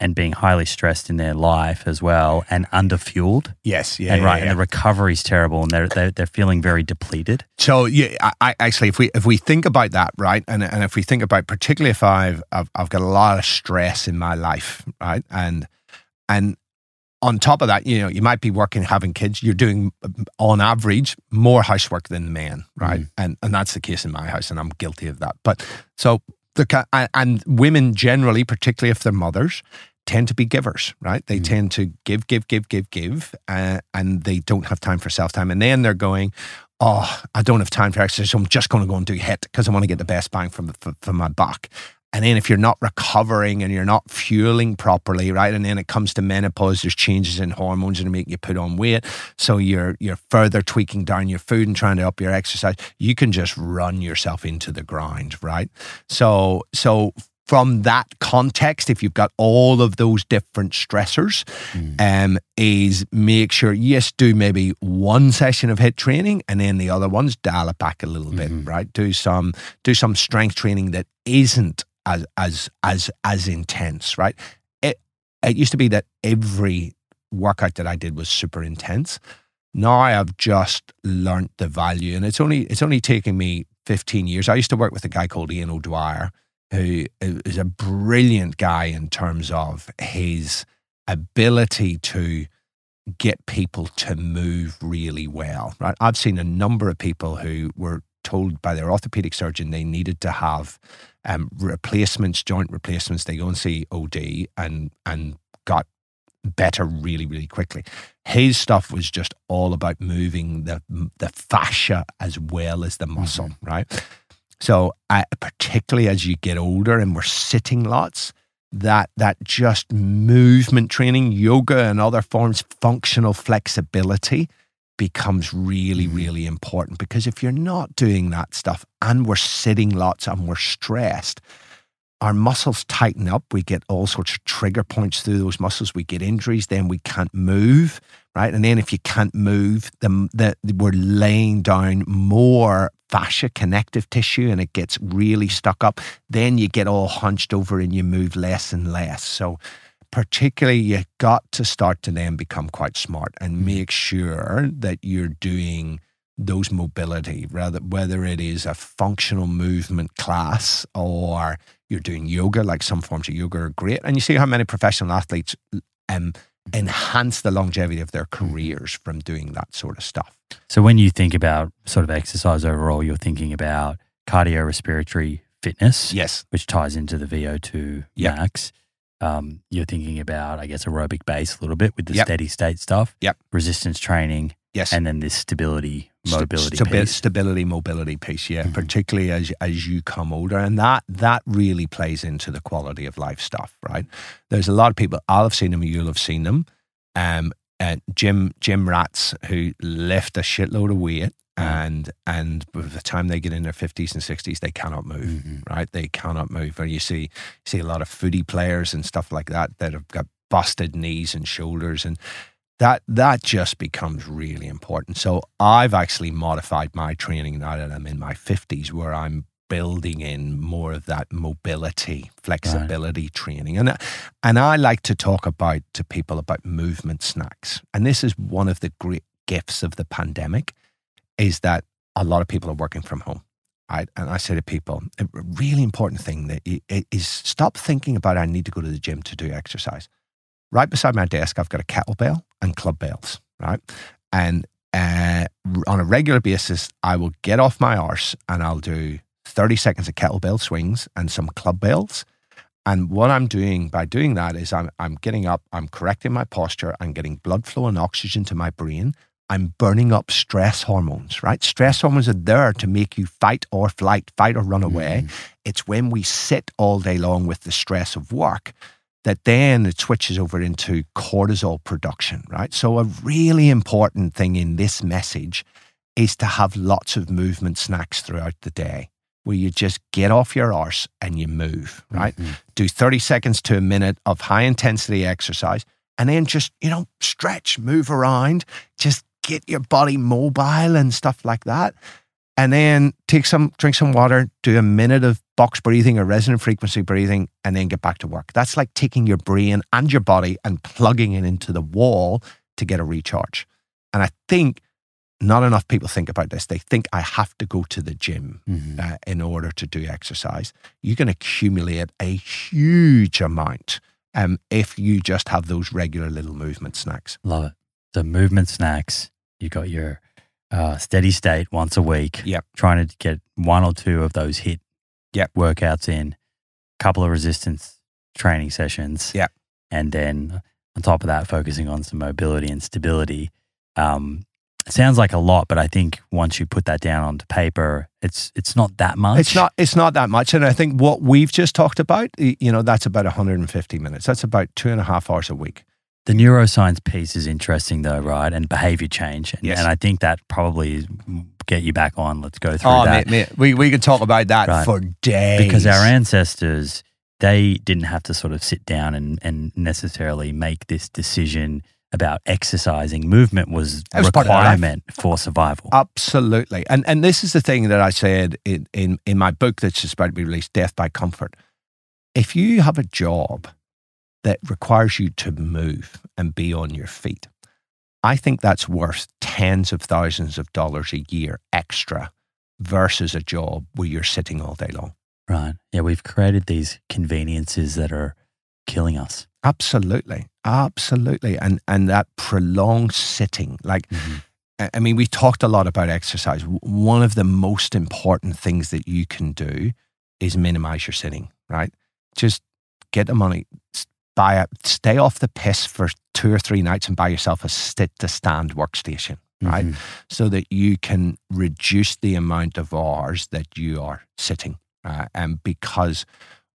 And being highly stressed in their life as well and underfueled Yes, yeah, and right, yeah, and the recovery is terrible, and they're they're, they're feeling very depleted. So yeah, I, I actually, if we if we think about that, right, and and if we think about particularly if I've I've, I've got a lot of stress in my life, right, and and on top of that, you know, you might be working, having kids. You're doing, on average, more housework than the men, right? Mm. And and that's the case in my house, and I'm guilty of that. But so the and- women generally, particularly if they're mothers, tend to be givers, right? They Mm. tend to give, give, give, give, give, uh, and they don't have time for self time. And then they're going, "Oh, I don't have time for exercise, so I'm just going to go and do HIT because I want to get the best bang from for, for my buck." And then if you're not recovering and you're not fueling properly, right, and then it comes to menopause, there's changes in hormones and make you put on weight. So you're you're further tweaking down your food and trying to up your exercise. You can just run yourself into the ground, right? So so from that context, if you've got all of those different stressors, um, is make sure yes, do maybe one session of hit training, and then the other ones dial it back a little bit, Mhm. right? Do some do some strength training that isn't as as as as intense, right? It it used to be that every workout that I did was super intense. Now I've just learnt the value, and it's only it's only taken me 15 years. I used to work with a guy called Ian O'Dwyer, who is a brilliant guy in terms of his ability to get people to move really well. Right, I've seen a number of people who were told by their orthopedic surgeon they needed to have um, replacements, joint replacements. They go and see OD and and got better really really quickly. His stuff was just all about moving the the fascia as well as the muscle, right? So, I, particularly as you get older and we're sitting lots, that that just movement training, yoga and other forms, functional flexibility becomes really, Mhm. really important because if you're not doing that stuff and we're sitting lots and we're stressed, our muscles tighten up. We get all sorts of trigger points through those muscles. We get injuries, then we can't move, right? And then if you can't move, the, the, we're laying down more fascia connective tissue and it gets really stuck up. Then you get all hunched over and you move less and less. So, particularly, you got to start to then become quite smart and make sure that you're doing those mobility, rather whether it is a functional movement class or you're doing yoga, like some forms of yoga are great. And you see how many professional athletes um, enhance the longevity of their careers from doing that sort of stuff. So when you think about sort of exercise overall, you're thinking about cardiorespiratory fitness, Yes. which ties into the VO2 Yep. max. Um, you're thinking about, I guess, aerobic base a little bit with the Yep. steady state stuff. Yep. Resistance training, Yes. and then this stability, St- mobility stabi- piece. stability, mobility piece, yeah. Mhm. Particularly as as you come older, and that that really plays into the quality of life stuff, right? There's a lot of people. I'll have seen them. You'll have seen them. Um, and gym gym rats who lift a shitload of weight, and and by the time they get in their fifties and sixties, they cannot move. Mhm. Right? They cannot move. and you see you see a lot of footy players and stuff like that that have got busted knees and shoulders and that that just becomes really important. So I've actually modified my training now that I'm in my fifties, where I'm building in more of that mobility, flexibility training, and and I like to talk about to people about movement snacks. And this is one of the great gifts of the pandemic, is that a lot of people are working from home. Right? And I say to people, a really important thing that i- i- is stop thinking about I need to go to the gym to do exercise right beside my desk, I've got a kettlebell and club bells, right? And uh, on a regular basis, I will get off my arse and I'll do 30 seconds of kettlebell swings and some club bells. And what I'm doing by doing that is I'm, I'm getting up, I'm correcting my posture, I'm getting blood flow and oxygen to my brain. I'm burning up stress hormones, right? Stress hormones are there to make you fight or flight, fight or run away. Mm. It's when we sit all day long with the stress of work that then it switches over into cortisol production, right? So, a really important thing in this message is to have lots of movement snacks throughout the day where you just get off your arse and you move, right? Mhm. Do 30 seconds to a minute of high intensity exercise and then just, you know, stretch, move around, just get your body mobile and stuff like that. And then take some, drink some water, do a minute of box breathing or resonant frequency breathing, and then get back to work. That's like taking your brain and your body and plugging it into the wall to get a recharge. And I think not enough people think about this. They think I have to go to the gym Mhm. uh, in order to do exercise. You can accumulate a huge amount um, if you just have those regular little movement snacks. Love it. The movement snacks. You got your uh, steady state once a week. Yep. Trying to get one or two of those HIIT Yep. workouts in, a couple of resistance training sessions. Yep. And then on top of that, focusing on some mobility and stability. Um, it sounds like a lot, but I think once you put that down onto paper, it's it's not that much. It's not. It's not that much, and I think what we've just talked about, you know, that's about 150 minutes. That's about two and a half hours a week. The neuroscience piece is interesting though, right? And behavior change. And, Yes. and I think that probably get you back on. Let's go through Oh, that. mate, mate, we we could talk about that Right. for days because our ancestors they didn't have to sort of sit down and, and necessarily make this decision about exercising movement was That was part of their life. requirement for survival Absolutely. And and this is the thing that I said in, in, in my book that's just about to be released, Death by Comfort. If you have a job that requires you to move and be on your feet, I think that's worth tens of thousands of dollars a year extra versus a job where you're sitting all day long. right yeah we've created these conveniences that are killing us Absolutely. Absolutely. And and that prolonged sitting, like mm-hmm. I I mean, we talked a lot about exercise. One of the most important things that you can do is minimize your sitting, right? Just get the money, buy a, stay off the piss for two or three nights and buy yourself a sit to stand workstation, right? Mhm. So that you can reduce the amount of hours that you are sitting. Uh, and because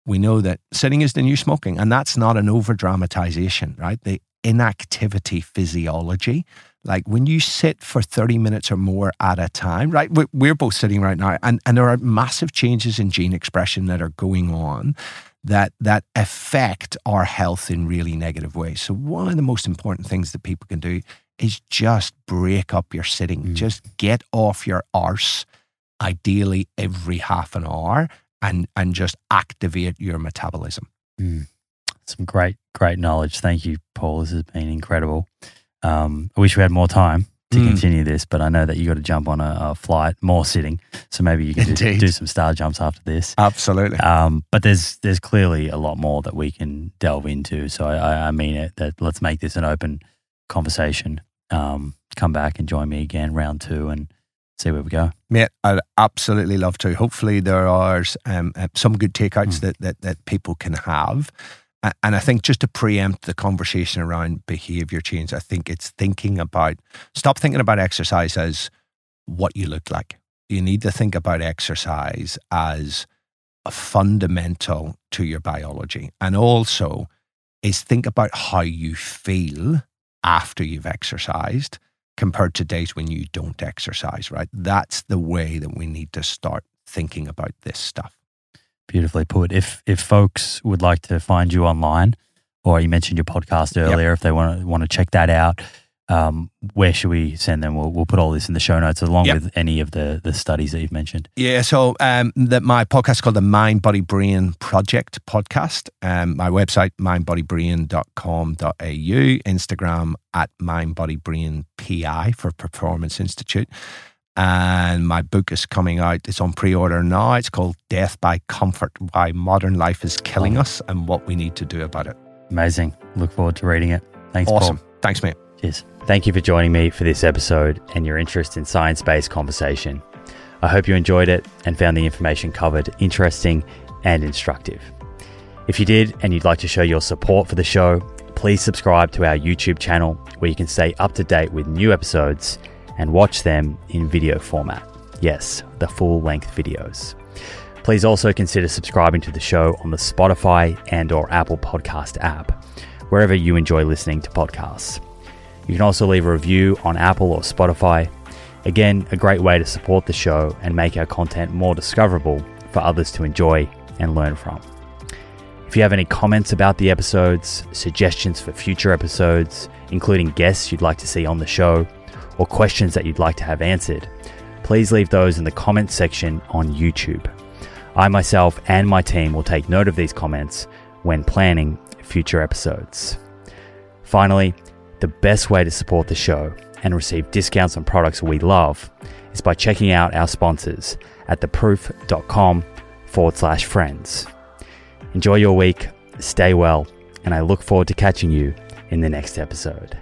we know that sitting is the new smoking, and that's not an over dramatization, right? The inactivity physiology like when you sit for 30 minutes or more at a time, right? we- We're both sitting right now, and, and there are massive changes in gene expression that are going on that, that affect our health in really negative ways. So, one of the most important things that people can do is just break up your sitting, Mm. just get off your arse, ideally every half an hour, and, and just activate your metabolism. Mm. Some great, great knowledge. Thank you, Paul. This has been incredible. Um, I wish we had more time to Mm. continue this, but I know that you got to jump on a, a flight, more sitting. So maybe you can do, do some star jumps after this. Absolutely. Um, but there's there's clearly a lot more that we can delve into. So I, I, mean it. That let's make this an open conversation. Um, come back and join me again, round two, and see where we go. Mate, I'd absolutely love to. Hopefully, there are um, uh, some good takeouts Mm. that, that that people can have. And I think just to preempt the conversation around behavior change, I think it's thinking about stop thinking about exercise as what you look like. You need to think about exercise as a fundamental to your biology, and also is think about how you feel after you've exercised compared to days when you don't exercise, right? That's the way that we need to start thinking about this stuff. Beautifully put. If if folks would like to find you online, or you mentioned your podcast earlier, if they want to want to check that out, um, where should we send them? We'll, we'll put all this in the show notes along Yep. with any of the the studies that you've mentioned. Yeah, so um, that my podcast is called the Mind Body Brain Project podcast. Um, my website, mindbodybrain.com.au, Instagram at mindbodybrainpi for Performance Institute. And my book is coming out. It's on pre order now. It's called Death by Comfort Why Modern Life is Killing Us and What We Need to Do About It. Amazing. Look forward to reading it. Thanks, awesome. Paul. Thanks, mate. Cheers. Thank you for joining me for this episode and your interest in science based conversation. I hope you enjoyed it and found the information covered interesting and instructive. If you did and you'd like to show your support for the show, please subscribe to our YouTube channel where you can stay up to date with new episodes and watch them in video format. Yes, the full length videos. Please also consider subscribing to the show on the Spotify and or Apple Podcast app, wherever you enjoy listening to podcasts. You can also leave a review on Apple or Spotify. Again, a great way to support the show and make our content more discoverable for others to enjoy and learn from. If you have any comments about the episodes, suggestions for future episodes, including guests you'd like to see on the show, or questions that you'd like to have answered, please leave those in the comments section on YouTube. I myself and my team will take note of these comments when planning future episodes. Finally, the best way to support the show and receive discounts on products we love is by checking out our sponsors at theproof.com forward slash friends. Enjoy your week, stay well, and I look forward to catching you in the next episode.